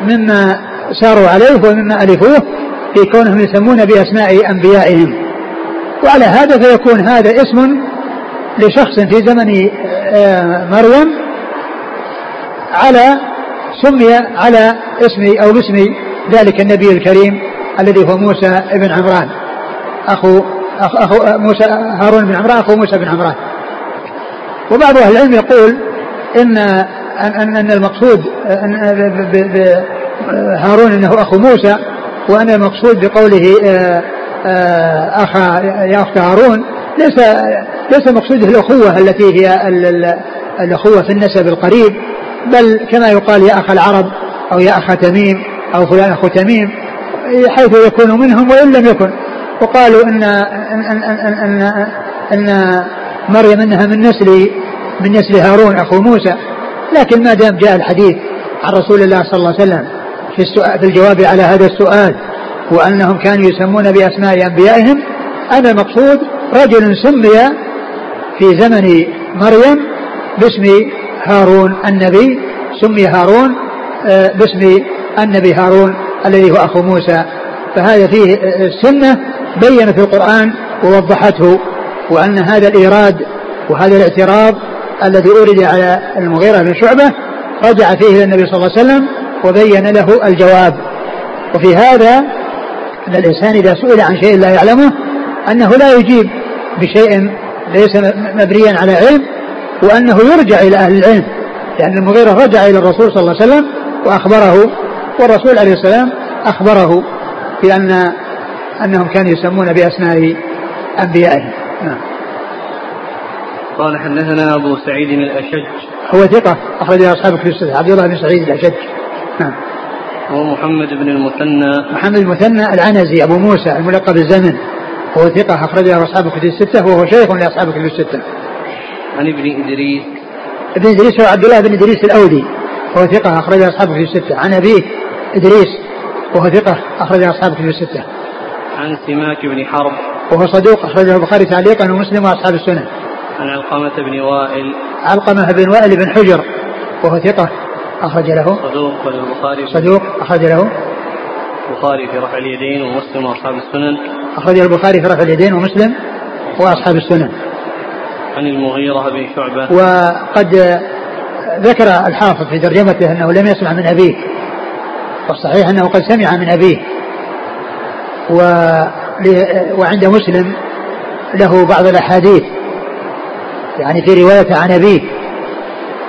مما ساروا عليه ومما ألفوه في كونهم يسمون بأسماء أنبيائهم. وعلى هذا فيكون هذا اسم لشخص في زمن آه، مريم على سمي على اسم أو باسم ذلك النبي الكريم الذي هو موسى بن عمران أخو أخو موسى هارون بن عمران أخو موسى بن عمران. وبعض أهل العلم يقول إن أن أن المقصود هارون أنه أخو موسى وأن المقصود بقوله آه، آه، أخا يا أخت هارون ليس ليس مقصوده الأخوة التي هي الأخوة في النسب القريب بل كما يقال يا أخ العرب أو يا أخ تميم أو فلان أخو تميم حيث يكون منهم وإن لم يكن. وقالوا إن إن إن, إن, إن, إن مريم إنها من نسل من نسل هارون أخو موسى. لكن ما دام جاء الحديث عن رسول الله صلى الله عليه وسلم في, السؤال في الجواب على هذا السؤال وأنهم كانوا يسمون بأسماء أنبيائهم أنا المقصود رجل سمي في زمن مريم باسم هارون النبي سمي هارون آه، باسم النبي هارون الذي هو أخو موسى. فهذا فيه السنة بين في القرآن ووضحته وأن هذا الإيراد وهذا الاعتراض الذي أورد على المغيرة بن شعبة رجع فيه إلى النبي صلى الله عليه وسلم وبين له الجواب. وفي هذا أن الإنسان إذا سئل عن شيء لا يعلمه أنه لا يجيب بشيء ليس مبنيا على علم وأنه يرجع إلى أهل العلم لأن المغيرة رجع إلى الرسول صلى الله عليه وسلم وأخبره والرسول عليه السلام أخبره. بأن أنهم كانوا يسمون بأسماء أنبيائهم. نعم. قال حدثنا أبو سعيد الأشج. هو ثقة أخرج أصحاب في الستة عبد الله بن سعيد الأشج. نعم. هو محمد بن المثنى. محمد المثنى العنزي أبو موسى الملقب الزمن. هو ثقة أخرجه أصحاب كتب الستة وهو شيخ لأصحاب كتب الستة. عن ابن إدريس. ابن إدريس هو عبد الله بن إدريس الأودي. وهو ثقة أخرجه أصحاب كتب الستة. عن أبيه إدريس وهو ثقة أخرجه أصحاب كتب الستة. عن سماك بن حرب. وهو صدوق أخرجه البخاري تعليقا ومسلم وأصحاب السنن. عن علقمة بن وائل. علقمة بن وائل بن حجر وهو ثقة أخرج له. صدوق البخاري. صدوق أخرج له. البخاري في رفع اليدين ومسلم وأصحاب السنن. أخرج البخاري في رفع اليدين ومسلم وأصحاب السنن. عن المغيرة بن شعبة. وقد ذكر الحافظ في ترجمته أنه لم يسمع من أبيه. والصحيح أنه قد سمع من أبيه. و وعند مسلم له بعض الأحاديث يعني في روايته عن أبيه.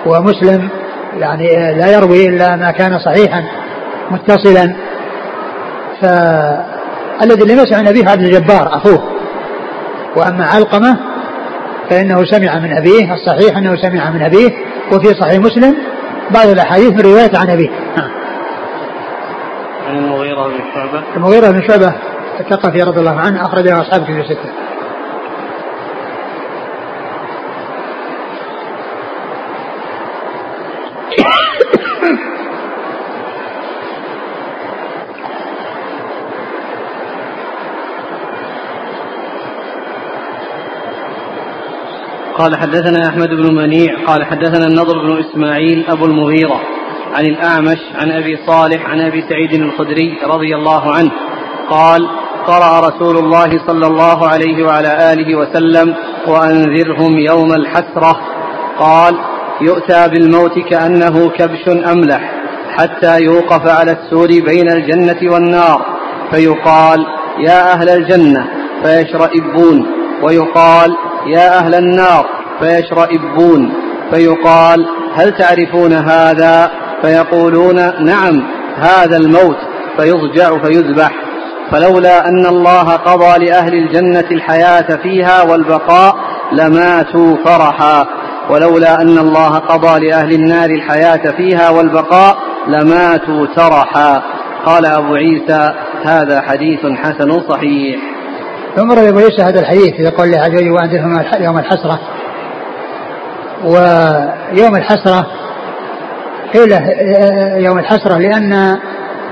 ومسلم يعني لا يروي إلا ما كان صحيحا متصلا. فالذي لم يسمع من أبيه عبد الجبار أخوه. وأما علقمة فإنه سمع من أبيه الصحيح أنه سمع من أبيه. وفي صحيح مسلم بعض الأحاديث من رواية عن أبيه. عن المغيرة بن شعبة. المغيرة بن شعبة الثقفي رضي الله عنه أخرجه أصحاب كتب الستة. قال حدثنا أحمد بن منيع قال حدثنا النضر بن إسماعيل أبو المغيرة. عن الأعمش عن أبي صالح عن أبي سعيد الخدري رضي الله عنه قال قرأ رسول الله صلى الله عليه وعلى آله وسلم وأنذرهم يوم الحسرة قال يؤتى بالموت كأنه كبش أملح حتى يوقف على السور بين الجنة والنار فيقال يا أهل الجنة فيشرئبون ويقال يا أهل النار فيشرئبون فيقال هل تعرفون هذا؟ فيقولون نعم هذا الموت فيضجع فيذبح. فلولا أن الله قضى لأهل الجنة الحياة فيها والبقاء لماتوا فرحا. ولولا أن الله قضى لأهل النار الحياة فيها والبقاء لماتوا ترحا. قال أبو عيسى هذا حديث حسن صحيح. ثم روي أبو عيسى هذا الحديث له عز وجل يوم الحسرة؟ ويوم الحسرة قيل يوم الحسرة لأن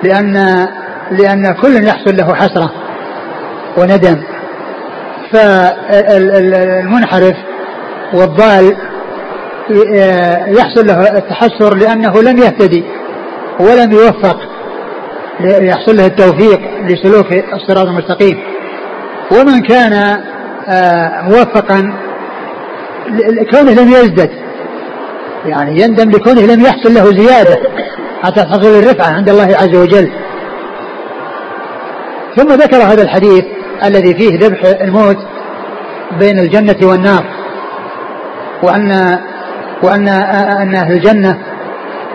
لأن لأن كل يحصل له حسرة وندم. فالمنحرف والضال يحصل له التحسر لأنه لم يهتدي ولم يوفق يحصل له التوفيق لسلوك الصراط المستقيم. ومن كان آه، موفقا كونه لم يزدد. يعني يندم لكونه لم يحصل له زيادة حتى تحصل الرفعة عند الله عز وجل. ثم ذكر هذا الحديث الذي فيه ذبح الموت بين الجنة والنار وأن وأن أن أهل الجنة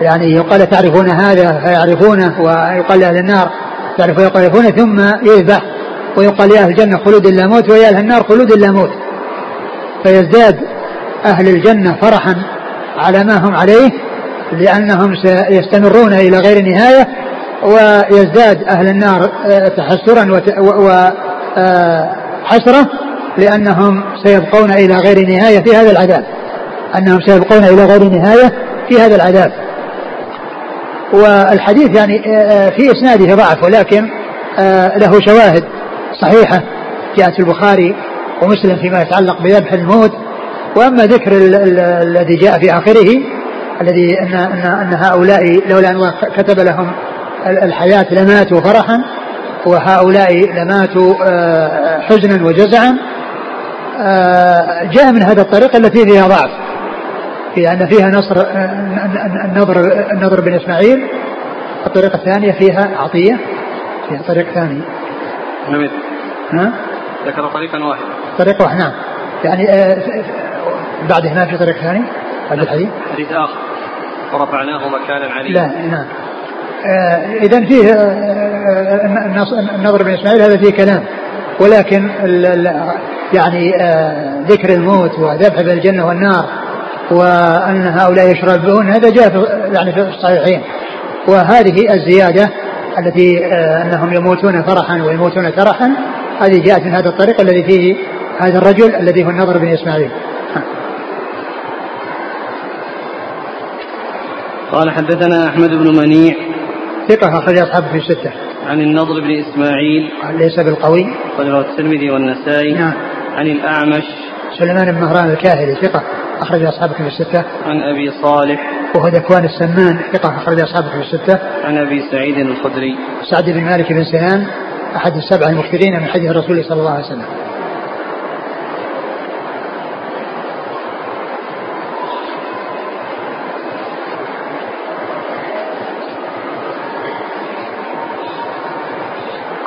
يعني يقال تعرفون هذا فيعرفونه ويقال لأهل النار تعرفون يعرفونه ثم يذبح ويقال يا أهل الجنة خلود لا موت ويا أهل النار خلود لا موت. فيزداد أهل الجنة فرحا على ما هم عليه لأنهم سيستمرون إلى غير نهاية ويزداد أهل النار آه، تحسرا وحسرة آه، لأنهم سيبقون إلى غير نهاية في هذا العذاب. أنهم سيبقون إلى غير نهاية في هذا العذاب. والحديث يعني آه، في إسناده ضعف ولكن له شواهد صحيحة. جاءت في البخاري ومسلم فيما يتعلق بذبح الموت وأما ذكر الذي جاء في آخره الذي ان ان أن هؤلاء لولا أن كتب لهم الحياة لماتوا فرحا وهؤلاء لماتوا آه، حزنا وجزعا آه، جاء من هذا الطريق التي فيها ضعف في أن فيها نصر آه، النضر النضر بن إسماعيل الطريقة الثانية فيها عطية فيها طريق ثاني. ها؟ ذكر طريقا واحدا. طريق واحد نعم. يعني بعده ما في طريق ثاني؟ بعد الحديث حديث آخر. ورفعناه مكانا عليا. لا نعم. آه إذا فيه آه النظر بن إسماعيل هذا فيه كلام. ولكن ال ال يعني آه ذكر الموت وذبح الجنة والنار وأن هؤلاء يشربون هذا جاء في يعني في الصحيحين. وهذه الزيادة التي آه أنهم يموتون فرحا ويموتون ترحا هذه جاءت من هذا الطريق الذي فيه هذا الرجل الذي هو النضر بن إسماعيل. قال حدثنا أحمد بن منيع. ثقة أخرج أصحابه في الستة. عن النضر بن إسماعيل. ليس بالقوي. أخرجه الترمذي والنسائي. نعم. عن الأعمش. سليمان بن مهران الكاهلي ثقة أخرج أصحابه في الستة. عن أبي صالح. وهو ذكوان السمان ثقة أخرج أصحابه في الستة. عن أبي سعيد الخدري. سعد بن مالك بن سنان أحد السبع المكثرين من حديث الرسول صلى الله عليه وسلم.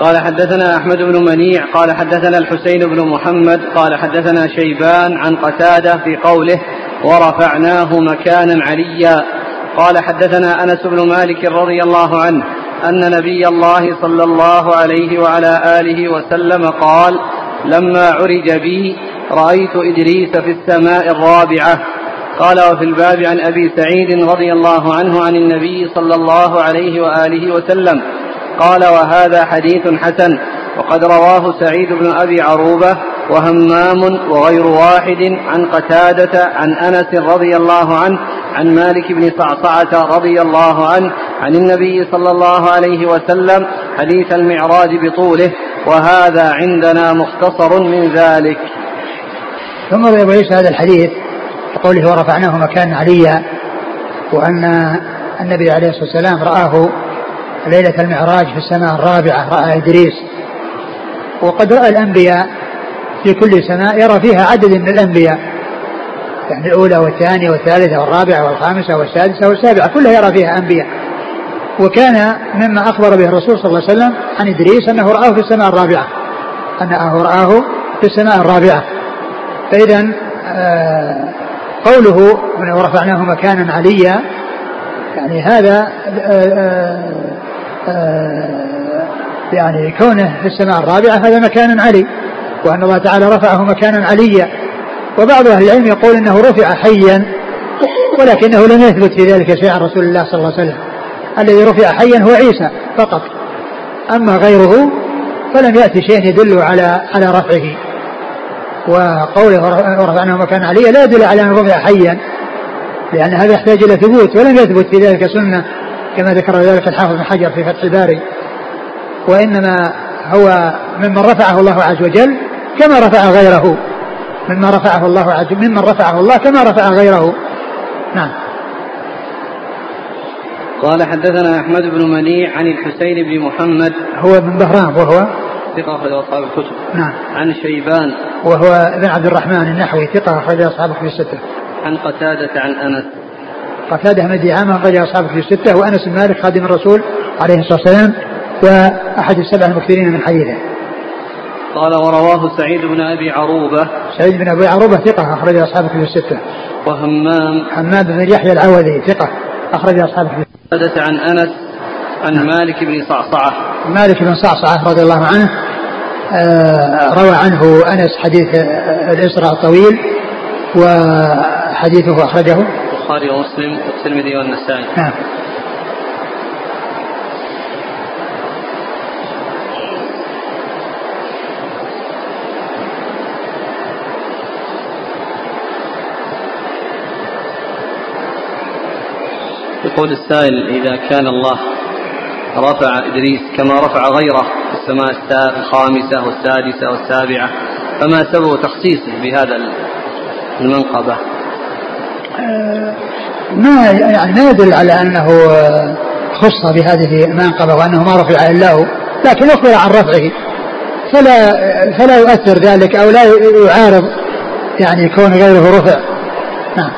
قال حدثنا أحمد بن منيع قال حدثنا الحسين بن محمد قال حدثنا شيبان عن قتادة في قوله ورفعناه مكانا عليا. قال حدثنا أنس بن مالك رضي الله عنه أن نبي الله صلى الله عليه وعلى آله وسلم قال لما عرج بي رأيت إدريس في السماء الرابعة. قال وفي الباب عن أبي سعيد رضي الله عنه عن النبي صلى الله عليه وآله وسلم. قال وهذا حديث حسن وقد رواه سعيد بن أبي عروبة وهمام وغير واحد عن قتادة عن أنس رضي الله عنه عن مالك بن صعصعة رضي الله عنه عن النبي صلى الله عليه وسلم حديث المعراج بطوله وهذا عندنا مختصر من ذلك. ثم أبو عيسى هذا الحديث وقوله ورفعناه مكان عليا وأن النبي عليه الصلاة والسلام رآه ليلة المعراج في السماء الرابعة رأى إدريس. وقد رأى الأنبياء في كل سماء يرى فيها عدد من الأنبياء. يعني الأولى والثانية والثالثة والرابعة والخامسة والسادسة والسابعة كلها يرى فيها أنبياء. وكان مما أخبر به الرسول صلى الله عليه وسلم عن إدريس أنه رآه في السماء الرابعة. أنه رآه في السماء الرابعة. فإذا آه قوله ورفعناه مكانا عليا يعني هذا آه آه، يعني كونه في السماء الرابعة هذا مكان علي وأن الله تعالى رفعه مكانا عليا. وبعض أهل العلم يقول أنه رفع حيا ولكنه لم يثبت في ذلك شيء عن رسول الله صلى الله عليه وسلم. الذي رفع حيا هو عيسى فقط. أما غيره فلم يأتي شيء يدل على على رفعه. وقوله ورفعناه مكان عليا لا يدل على أن رفع حيا لأن هذا يحتاج إلى ثبوت ولم يثبت في ذلك سنة. كما ذكر ذلك الحافظ بن حجر في فتح الباري. وإنما هو ممن رفعه الله عز وجل كما رفع غيره. مما رفعه الله عز ممن رفعه الله كما رفع غيره. نعم. قال حدثنا أحمد بن منيع عن الحسين بن محمد. هو من بهرام وهو؟ ثقة أخرج أصحاب الكتب. نعم. عن شيبان. وهو ابن عبد الرحمن النحوي ثقة أخرج أصحاب في الستة. عن قتادة عن أنس. قتادة بن دعامة أخرج أصحاب في الستة وأنس بن مالك خادم الرسول عليه الصلاة والسلام وأحد السبع المكثرين من حديثه. قال ورواه سعيد بن أبي عروبة. سعيد بن أبي عروبة ثقة أخرج أصحاب في الستة. وهمام. حماد بن يحيى العوذي ثقة أخرج أصحاب في قتادة عن أنس عن مالك بن صعصعة. مالك بن صعصعة رضي الله عنه آه، روى عنه أنس حديث آه، الإسراء الطويل وحديثه أخرجه. البخاري ومسلم والترمذي والنسائي. نعم. يقول السائل إذا كان الله رفع إدريس كما رفع غيره في السماء الخامسة والسادسة والسابعة فما سبب تخصيصه بهذا المنقبة؟ ما يعني ما يدل على أنه خص بهذه المنقبة وأنه ما رفع إلا هو لكن أخبر عن رفعه. فلا فلا يؤثر ذلك أو لا يعارض يعني كون غيره رفع. نعم.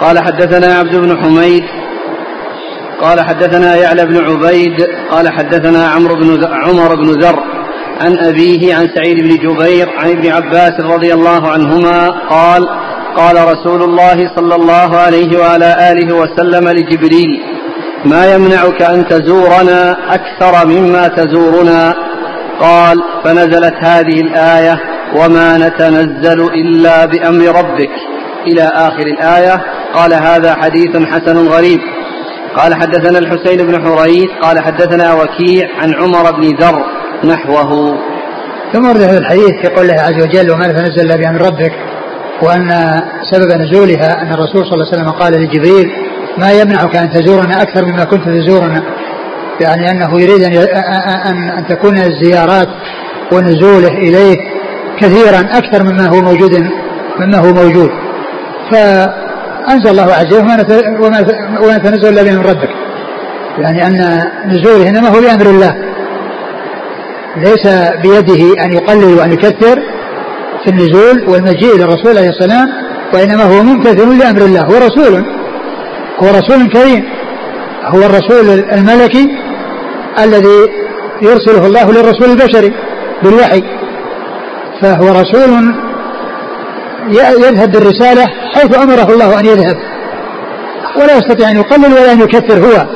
قال حدثنا عبد بن حميد قال حدثنا يعلى بن عبيد قال حدثنا عمرو بن عمر بن ذر عن أبيه عن سعيد بن جبير عن ابن عباس رضي الله عنهما قال قال رسول الله صلى الله عليه وعلى آله وسلم لجبريل ما يمنعك أن تزورنا أكثر مما تزورنا؟ قال فنزلت هذه الآية وما نتنزل إلا بأمر ربك إلى آخر الآية. قال هذا حديث حسن غريب. قال حدثنا الحسين بن حريث قال حدثنا وكيع عن عمر بن ذر نحوه. ثم ورد هذا الحديث في قول الله عز وجل وما تنزل إلا بأمر ربك. وأن سبب نزولها أن الرسول صلى الله عليه وسلم قال لجبريل ما يمنعك أن تزورنا أكثر مما كنت تزورنا؟ يعني أنه يريد أن ان, تكون الزيارات ونزوله إليه كثيرا أكثر مما هو موجود مما هو موجود. فانزل الله عز وجل وما تنزل إلا بامر ربك. يعني أن نزوله إنما هو بأمر الله. ليس بيده أن يقلل وأن يكثر في النزول والمجيء للرسول عليه السلام وإنما هو ممتثل لأمر الله. هو رسول. هو رسول كريم. هو الرسول الملكي الذي يرسله الله للرسول البشري بالوحي. فهو رسول يذهب بالرسالة حيث أمره الله أن يذهب. ولا يستطيع أن يقلل ولا أن يكثر هو.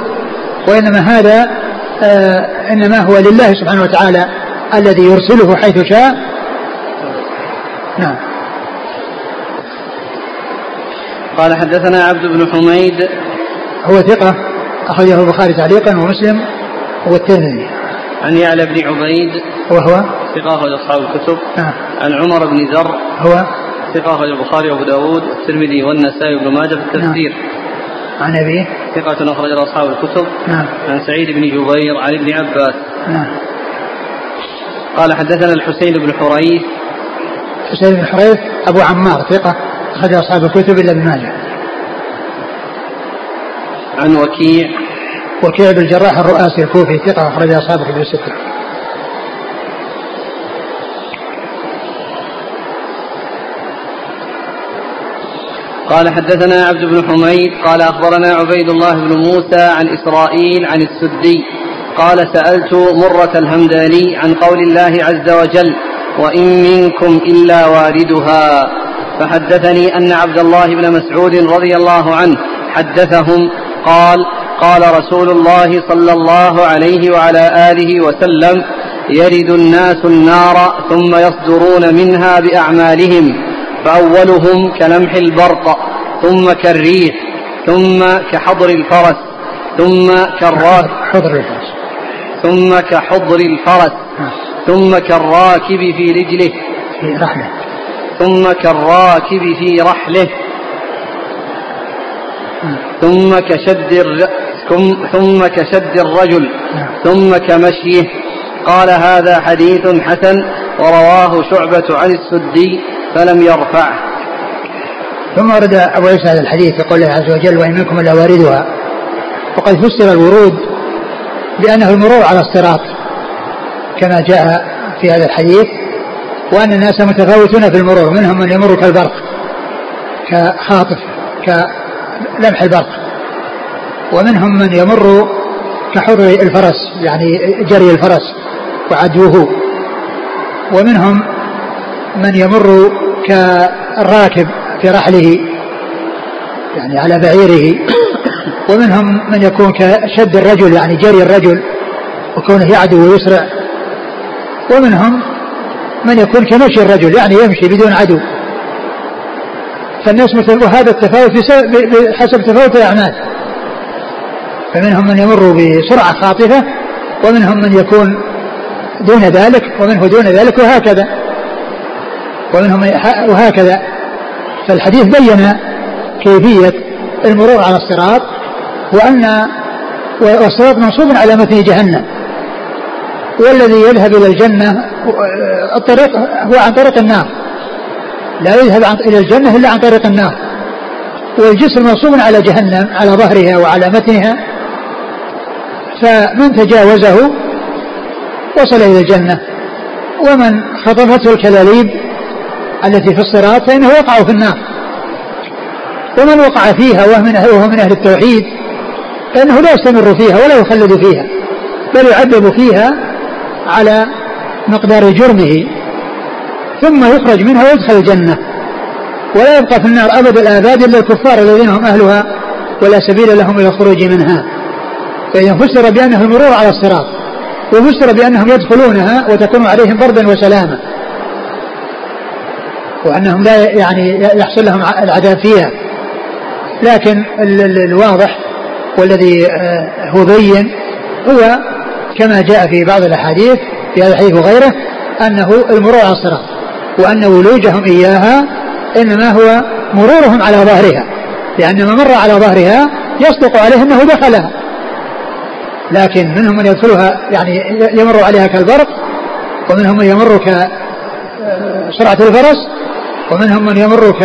وإنما هذا آه إنما هو لله سبحانه وتعالى الذي يرسله حيث شاء. نعم. قال حدثنا عبد بن حميد. هو ثقة أخرجه البخاري تعليقا ومسلم والترمذي. عن يعلى بن عبيد. وهو؟ ثقة أخرج أصحاب الكتب. نعم. عن عمر بن ذر هو؟ ثقة أخرج البخاري وأبو داود والترمذي والنسائي وابن ماجه في التفسير. نعم. عن أبيه؟ ثقة أخرج أصحاب الكتب. نعم. عن سعيد بن جبير عن ابن عباس. نعم. قال حدثنا الحسين بن حريث. حسين بن حريث أبو عمار ثقة أخرج أصحاب الكتب إلا ابن ماجه. عن وكيع. وكيع بن الجراح الرؤاسي الكوفي ثقة أخرج أصحاب الكتب الستة. قال حدثنا عبد بن حميد قال أخبرنا عبيد الله بن موسى عن إسرائيل عن السدي قال سألت مرة الهمداني عن قول الله عز وجل وإن منكم إلا واردها فحدثني أن عبد الله بن مسعود رضي الله عنه حدثهم قال قال رسول الله صلى الله عليه وعلى آله وسلم يرد الناس النار ثم يصدرون منها بأعمالهم فأولهم كلمح البرق ثم كالريح ثم كحضر الفرس ثم كالراكب حضر الفرس ثم كحضر الفرس نعم. ثم كالراكب في رجله في رحله ثم كالراكب في رحله نعم. ثم كشد ثم كشد الرجل نعم. ثم كمشيه قال هذا حديث حسن ورواه شعبة عن السدي فلم يرفعه ثم ورد أبو عيسى هذا الحديث يقول الله عز وجل وإن منكم إلا واردها. وقد فسر الورود بأنه المرور على الصراط كما جاء في هذا الحديث وأن الناس متفاوتون في المرور منهم من يمر كالبرق كخاطف كلمح البرق ومنهم من يمر كحر الفرس يعني جري الفرس وعدوه ومنهم من يمر كالراكب في رحله يعني على بعيره. [COUGHS] ومنهم من يكون كشد الرجل يعني جري الرجل وكونه يعدو ويسرع. ومنهم من يكون كمشي الرجل يعني يمشي بدون عدو. فالناس مثل وهذا التفاوت بحسب تفاوت الأعمال. فمنهم من يمر بسرعة خاطفة ومنهم من يكون دون ذلك ومنه دون ذلك وهكذا. ومنهم وهكذا. فالحديث بين كيفية المرور على الصراط وأن والصراط منصوب على متن جهنم. والذي يذهب إلى الجنة الطريق هو عن طريق النار. لا يذهب إلى الجنة إلا عن طريق النار. والجسر منصوب على جهنم على ظهرها وعلى متنها. فمن تجاوزه وصل إلى الجنة. ومن خطفته الكلاليب التي في الصراط فإنه يقع في النار. ومن وقع فيها وهو من أهل, وهو من أهل التوحيد فإنه لا يستمر فيها ولا يخلد فيها بل يعذب فيها على مقدار جرمه ثم يخرج منها ويدخل الجنة. ولا يبقى في النار أبد الآباد إلا الكفار الذين هم أهلها ولا سبيل لهم إلى الخروج منها. فإذا فسر بأنه المرور على الصراط وفسر بأنهم يدخلونها وتكون عليهم بردا وسلاما. وأنهم لا يعني يحصل لهم العذاب فيها. لكن الواضح والذي آه، هو بين هو كما جاء في بعض الأحاديث في هذا الحديث وغيره أنه المرور على الصراط وأن ولوجهم إياها إنما هو مرورهم على ظهرها. لأن من مر على ظهرها يصدق عليه أنه دخلها. لكن منهم من يدخلها يعني يمر عليها كالبرق ومنهم من يمر كسرعة الفرس ومنهم من يمر ك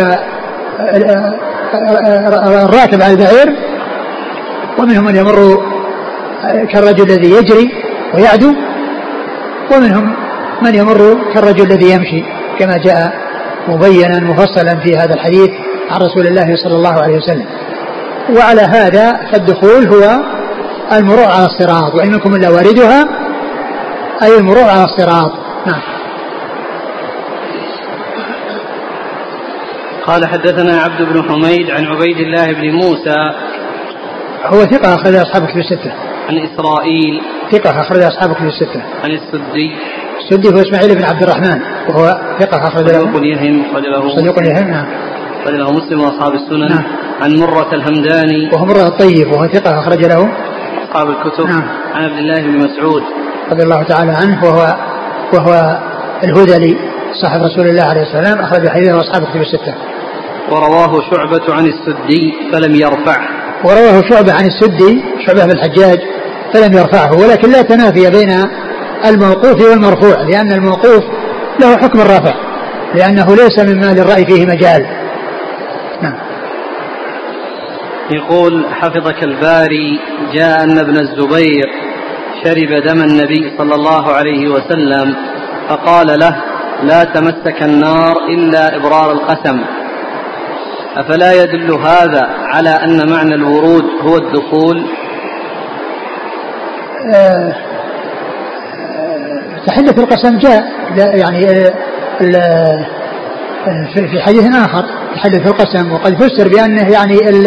الراكب على البعير ومنهم من يمر كالرجل الذي يجري ويعدو ومنهم من يمر كالرجل الذي يمشي كما جاء مبينا مفصلا في هذا الحديث عن رسول الله صلى الله عليه وسلم. وعلى هذا فالدخول هو المرور على الصراط وإن منكم إلا واردها أي المرور على الصراط. نعم. قال حدثنا عبد بن حميد عن عبيد الله بن موسى. هو ثقة أخرج أصحاب كتب الستة. عن إسرائيل. ثقة أخرج أصحاب كتب الستة. عن السدي. السدي هو إسماعيل بن عبد الرحمن وهو ثقة أخرج له. صدوق يهم أخرج له. صدوق يهم نعم. أخرج له مسلم وأصحاب السنن. نعم. عن مرة الهمداني. وهو مرة الطيب وهو ثقة أخرج له. أصحاب الكتب. نعم. عن عبد الله بن مسعود. رضي الله تعالى عنه وهو وهو الهذلي. صاحب رسول الله عليه السلام أخرج حديثه أصحاب الكتب الستة. ورواه شعبة عن السدي فلم يرفعه. ورواه شعبة عن السدي شعبة بن الحجاج فلم يرفعه ولكن لا تنافي بين الموقوف والمرفوع لأن الموقوف له حكم الرفع لأنه ليس مما للرأي فيه مجال. نعم. يقول حفظك الباري جاء أن ابن الزبير شرب دم النبي صلى الله عليه وسلم فقال له لا تمسك النار إلا إبرار القسم أفلا يدل هذا على أن معنى الورود هو الدخول آه، تحلة القسم جاء يعني آه، في حديث آخر تحلة القسم وقد فسر بأنه يعني ال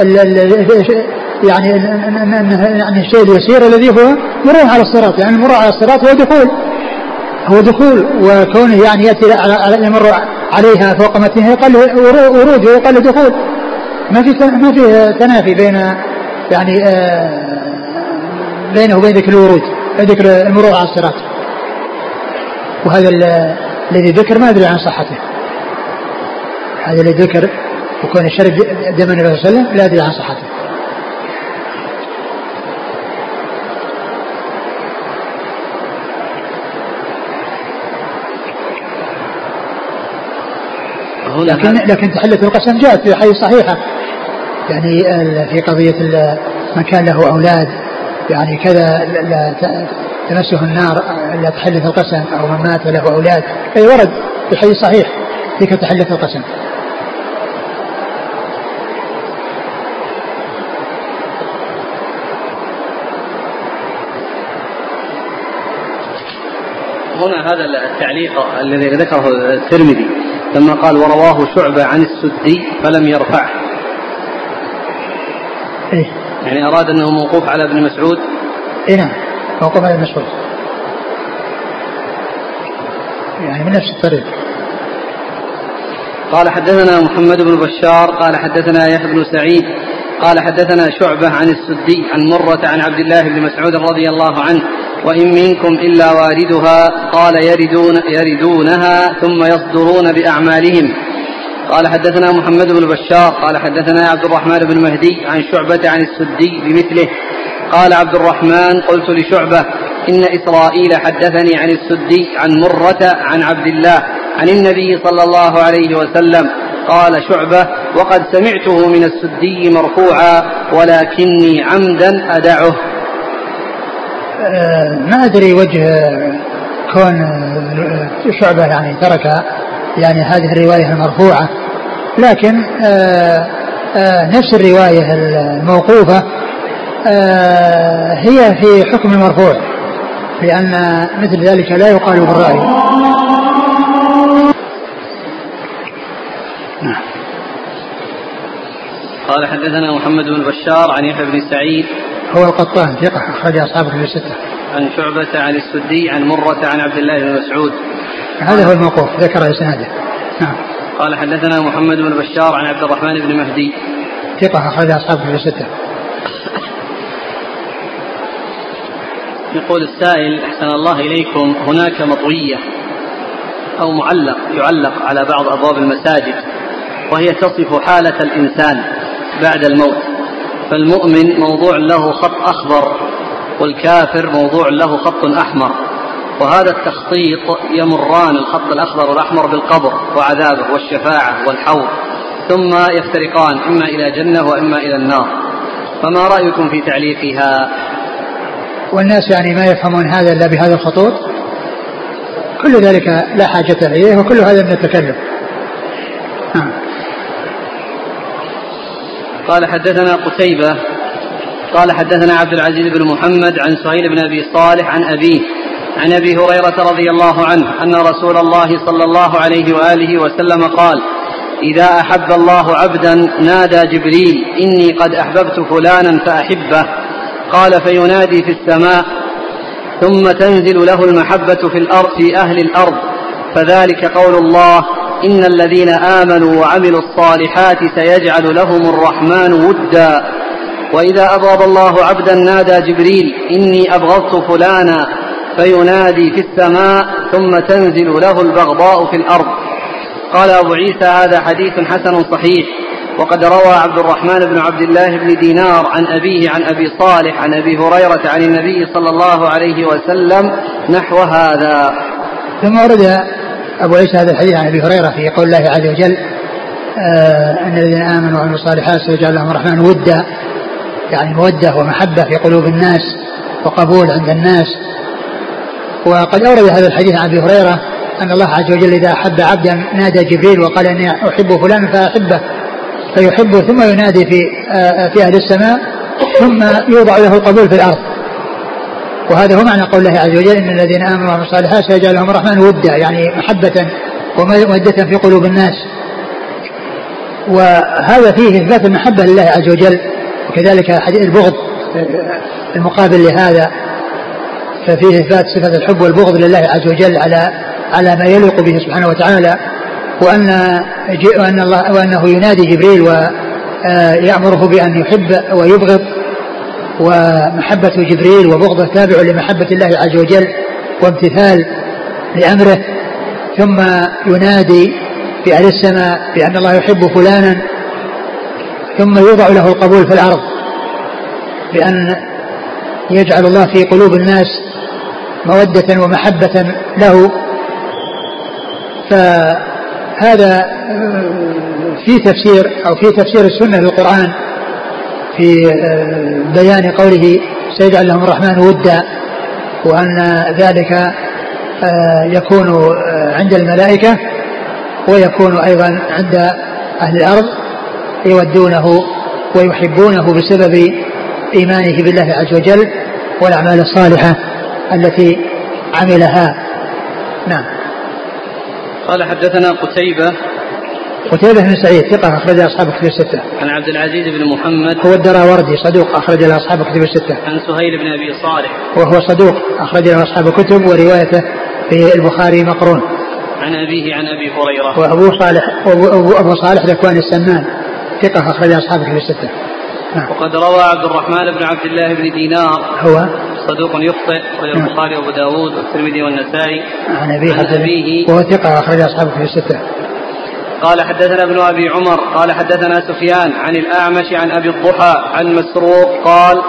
ال ال يعني يعني الشيء اليسير الذي هو مرور على الصراط يعني المرور على الصراط هو دخول هو دخول وكونه يعني يأتي على يمر عليها فوق متنها يقل ورود ويقل دخول. ما في ما في تنافي بين يعني آه بينه وبين ذكر الورود ذكر المرور على الصراط. وهذا الذي ذكر ما أدري عن صحته. هذا الذي ذكر وكون شرب دم النبي صلى الله عليه وسلم لا أدري عن صحته. لكن لكن تحلة القسم جاءت في حديث صحيحة يعني في قضية من كان له أولاد يعني كذا لا تمسه النار لا تحلة القسم أو من مات له أولاد. أي ورد في الحديث صحيح فيك تحلة القسم. هنا هذا التعليق الذي ذكره الترمذي. لما قال ورواه شعبة عن السدي فلم يرفعه. إيه؟ يعني أراد أنه موقوف على ابن مسعود؟ إيه نعم موقوف على ابن مسعود. يعني من نفس الطريق. قال حدثنا محمد بن بشار قال حدثنا يحيى بن سعيد قال حدثنا شعبة عن السدي عن مرة عن عبد الله بن مسعود رضي الله عنه وإن منكم إلا واردها قال يردون يردونها ثم يصدرون بأعمالهم. قال حدثنا محمد بن بشار قال حدثنا عبد الرحمن بن مهدي عن شعبة عن السدي بمثله. قال عبد الرحمن قلت لشعبة إن إسرائيل حدثني عن السدي عن مرة عن عبد الله عن النبي صلى الله عليه وسلم. قال شعبة وقد سمعته من السدي مرفوعا ولكني عمدا أدعه. ما أدري وجه كون آه، شعبة يعني ترك يعني هذه الرواية المرفوعة. لكن آه، نفس الرواية الموقوفة هي في حكم المرفوع لأن مثل ذلك لا يقال بالرأي. قال حدثنا محمد بن بشار عن يحيى بن سعيد هو القطان ثقة أخرج أصحابه في الستة. عن شعبة عن السدي عن مرة عن عبد الله بن مسعود. هذا هو الموقوف ذكر إسناده. نعم. قال حدثنا محمد بن بشار عن عبد الرحمن بن مهدي. ثقة أخرج أصحابه في الستة. يقول السائل أحسن الله إليكم هناك مطوية أو معلق يعلق على بعض أبواب المساجد وهي تصف حالة الإنسان بعد الموت فالمؤمن موضوع له خط أخضر والكافر موضوع له خط أحمر. وهذا التخطيط يمران الخط الأخضر والأحمر بالقبر وعذابه والشفاعة والحوض. ثم يفترقان إما إلى جنة وإما إلى النار. فما رأيكم في تعليقها؟ والناس يعني ما يفهمون هذا إلا بهذا الخطوط. كل ذلك لا حاجة إليه وكل هذا من التكلف نعم قال حدثنا قتيبة قال حدثنا عبد العزيز بن محمد عن سهيل بن أبي صالح عن أبيه عن أبي هريرة رضي الله عنه أن رسول الله صلى الله عليه وآله وسلم قال إذا أحب الله عبدا نادى جبريل إني قد أحببت فلانا فأحبه. قال فينادي في السماء ثم تنزل له المحبة في الأرض في أهل الأرض. فذلك قول الله إن الذين آمنوا وعملوا الصالحات سيجعل لهم الرحمن ودا. وإذا أبغض الله عبدا نادى جبريل إني أبغضت فلانا فينادي في السماء ثم تنزل له البغضاء في الأرض. قال أبو عيسى هذا حديث حسن صحيح. وقد روى عبد الرحمن بن عبد الله بن دينار عن أبيه عن أبي صالح عن أبي هريرة عن النبي صلى الله عليه وسلم نحو هذا. ثم ورد أبو عيسى هذا الحديث عن أبي هريرة في قول الله عز وجل آه أن الذين آمنوا وعملوا الصالحات سيجعل لهم الرحمن ودا يعني مودة ومحبة في قلوب الناس وقبول عند الناس. وقد أورد هذا الحديث عن أبي هريرة أن الله عز وجل إذا أحب عبدا نادى جبريل وقال إني أحب فلانا فأحبه فيحبه ثم ينادي في آه في أهل السماء ثم يوضع له القبول في الأرض. وهذا هو معنى قول الله عز وجل إن الذين آمنوا وعملوا الصالحات سيجعل لهم الرحمن ودا يعني محبة ومودة في قلوب الناس. وهذا فيه إثبات المحبة لله عز وجل وكذلك حديث البغض المقابل لهذا ففيه إثبات صفة الحب والبغض لله عز وجل على على ما يليق به سبحانه وتعالى وأن وأن الله وأنه ينادي جبريل ويأمره بأن يحب ويبغض. ومحبة جبريل وبغضة تابع لمحبة الله عز وجل وامتثال لأمره ثم ينادي في أهل السماء بأن الله يحب فلانا ثم يوضع له القبول في الأرض بأن يجعل الله في قلوب الناس مودة ومحبة له. فهذا في تفسير أو في تفسير السنة للقرآن في بيان قوله سيجعل لهم الرحمن ودا وأن ذلك يكون عند الملائكة ويكون أيضا عند أهل الأرض يودونه ويحبونه بسبب إيمانه بالله عز وجل والأعمال الصالحة التي عملها. نعم. قال حدثنا قتيبة قتيبة بن سعيد ثقة أخرج أصحاب الكتب الستة. عن عبد العزيز بن محمد هو الدراوردي صدوق أخرج له أصحاب الكتب الستة. عن سهيل بن أبي صالح وهو صدوق أخرج له أصحاب الكتب وروايته في البخاري مقرون. عن أبيه عن أبي هريرة وأبو صالح وأبو أبو صالح ذكوان السمان ثقة أخرج أصحاب الكتب الستة. نعم. وقد روى عبد الرحمن بن عبد الله بن دينار هو صدوق يخطئ أخرج نعم. البخاري وأبو داود والترمذي والنسائي عن أبيه عن أبيه وهو ثقة أخرج أصحاب الكتب الستة. قال حدثنا ابن أبي عمر قال حدثنا سفيان عن الأعمش عن أبي الضحى عن مسروق قال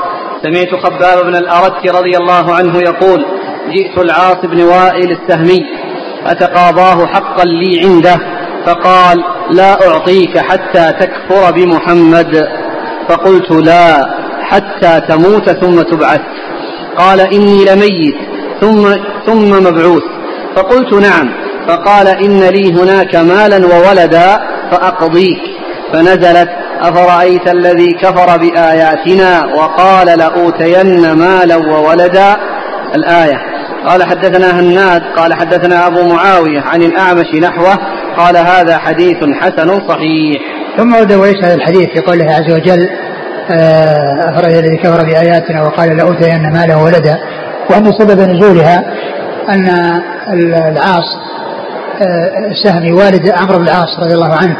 سمعت خباب بن الارت رضي الله عنه يقول جئت العاص بن وائل السهمي أتقاضاه حقا لي عنده فقال لا أعطيك حتى تكفر بمحمد. فقلت لا حتى تموت ثم تبعث. قال إني لميت ثم ثم مبعوث. فقلت نعم. فقال إن لي هناك مالا وولدا فأقضيك. فنزلت أفرأيت الذي كفر بآياتنا وقال لأوتين مالا وولدا؟ الآية. قال حدثنا هناد قال حدثنا أبو معاوية عن الأعمش نحوه قال هذا حديث حسن صحيح. ثم ورد هذا الحديث في قوله عز وجل آه، أفرأيت الذي كفر بآياتنا وقال لأوتين مالا وولدا؟ وأن سبب نزولها أن العاص سهمي والد عمرو بن العاص رضي الله عنه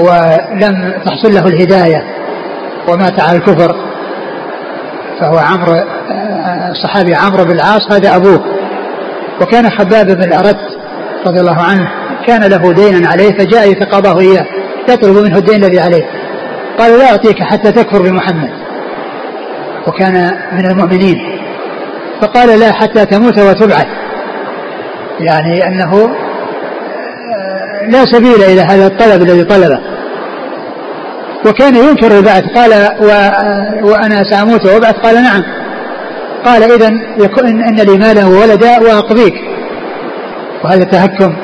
ولم تحصل له الهداية ومات على الكفر فهو عمرو الصحابي عمرو بن العاص هذا أبوه. وكان خباب بن الأرت رضي الله عنه كان له دينا عليه فجاء يتقاضاه إياه يطلب منه الدين الذي عليه. قال لا أعطيك حتى تكفر بمحمد. وكان من المؤمنين. فقال لا حتى تموت وتبعث. يعني أنه لا سبيل إلى هذا الطلب الذي طلبه وكان ينكر البعث. قال و وأنا سأموت وأبعث. قال نعم. قال إذا يكون أن لي مالا وولدا وأقضيك. وهذا تهكم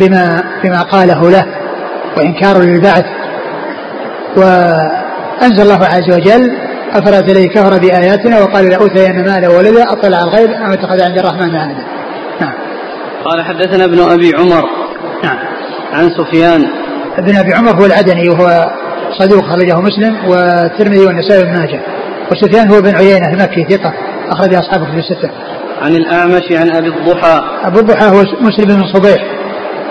بما بما قاله له وإنكار للبعث. وأنزل الله عز وجل أفرأت الذي كفر بآياتنا وقال لأوتين مالا وولدا أطلع الغيب أم اتخذ عند الرحمن عهدا نعم. قال حدثنا ابن أبي عمر عن سفيان ابن أبي عمر هو العدني وهو صدوق خرجه مسلم والترمذي والنسائي بن ماجه وسفيان هو بن عيينة المكي ثقة أخرج أصحابه في الستة. عن الأعمش عن أبي الضحى أبو الضحى هو مسلم بن صبيح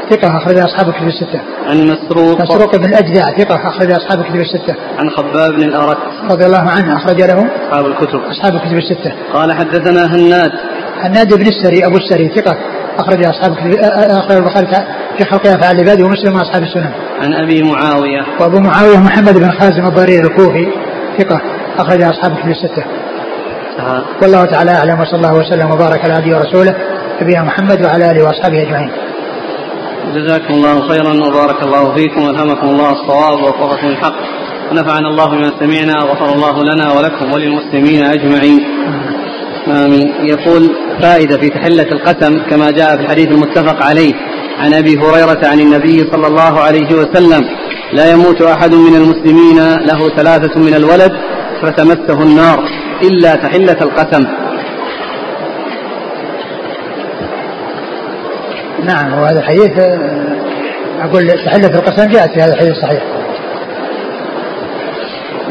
ثقة أخرج أصحاب كتب الستة. عن مسروق مسروق بن الأجدع ثقة أخرج أصحاب كتب الستة. عن خباب بن الأرت رضي الله عنه أخرج له أصحاب الكتب أصحاب الكتب الستة. قال حدثنا هناد هناد بن السري أبو السري ثقة أخرج أصحاب أخرج البخاري في خلق أفعال العباد ومسلم وأصحاب السنن. عن أبي معاوية وأبو معاوية محمد بن خازم الضرير الكوفي ثقة أخرج أصحاب الكتب الستة. آه. والله تعالى أعلم وصلى الله وسلم وبارك على عبده ورسوله نبينا محمد وعلى آله وأصحابه أجمعين. جزاكم الله خيرا وبارك الله فيكم وألهمكم الله الصواب ووفقكم الحق ونفعنا الله بما سمعنا وغفر الله لنا ولكم وللمسلمين أجمعين. آمين. يقول فائدة في تحلة القسم كما جاء في الحديث المتفق عليه عن أبي هريرة عن النبي صلى الله عليه وسلم لا يموت أحد من المسلمين له ثلاثة من الولد فتمسه النار إلا تحلة القسم. نعم وهذا الحديث أقول تحلة القسم جاءت في هذا الحديث الصحيح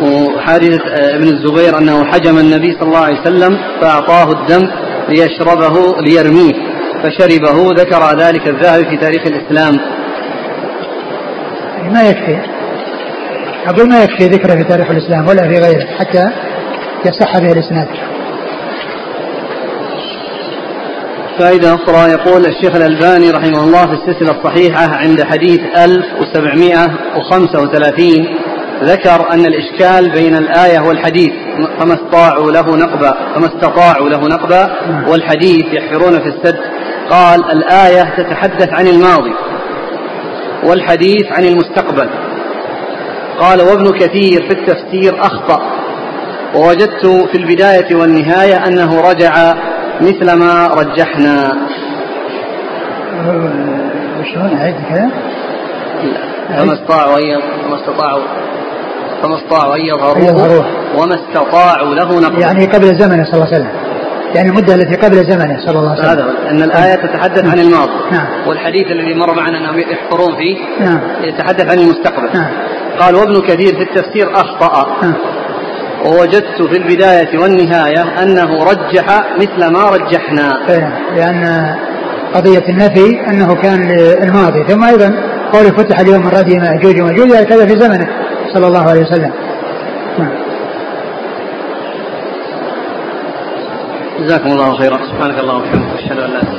وحادثة ابن الزبير أنه حجم النبي صلى الله عليه وسلم فأعطاه الدم ليشربه ليرميه فشربه ذكر ذلك الذهبي في تاريخ الإسلام. يعني ما يكفي؟ أقول ما يكفي ذكره في تاريخ الإسلام ولا في غيره حتى يصح به الإسناد. فائدة أخرى يقول الشيخ الألباني رحمه الله في السلسلة الصحيحة عند حديث 1735 ذكر أن الإشكال بين الآية والحديث. فما استطاعوا له نقبا فما استطاعوا له نقبا والحديث يحفرون في السد. قال الآية تتحدث عن الماضي والحديث عن المستقبل. قال وابن كثير في التفسير أخطأ. ووجدت في البداية والنهاية أنه رجع مثل ما رجحنا. شلون أعيد كذا؟ فما استطاعوا فما استطاعوا. فما استطاعوا أن يظهروه وما استطاعوا له نقبا يعني قبل زمنه صلى الله عليه وسلم. يعني المدة التي قبل زمنه صلى الله عليه وسلم. هذا أن الآية تتحدث عن الماضي. نعم. والحديث الذي مر معنا أنهم يحفرون فيه نعم. يتحدث عن المستقبل. نعم. قال وابن كثير في التفسير أخطأ. نعم. ووجدت في البداية والنهاية أنه رجح مثل ما رجحنا. فعلا لأن قضية النفي أنه كان الماضي ثم أيضا قوله فتح اليوم من ردي مأجوج ومأجوج. كذا في زمنه. صلى الله عليه وسلم. نعم. جزاكم الله خيرا. سبحانك اللهم وبحمدك أشهد أن لا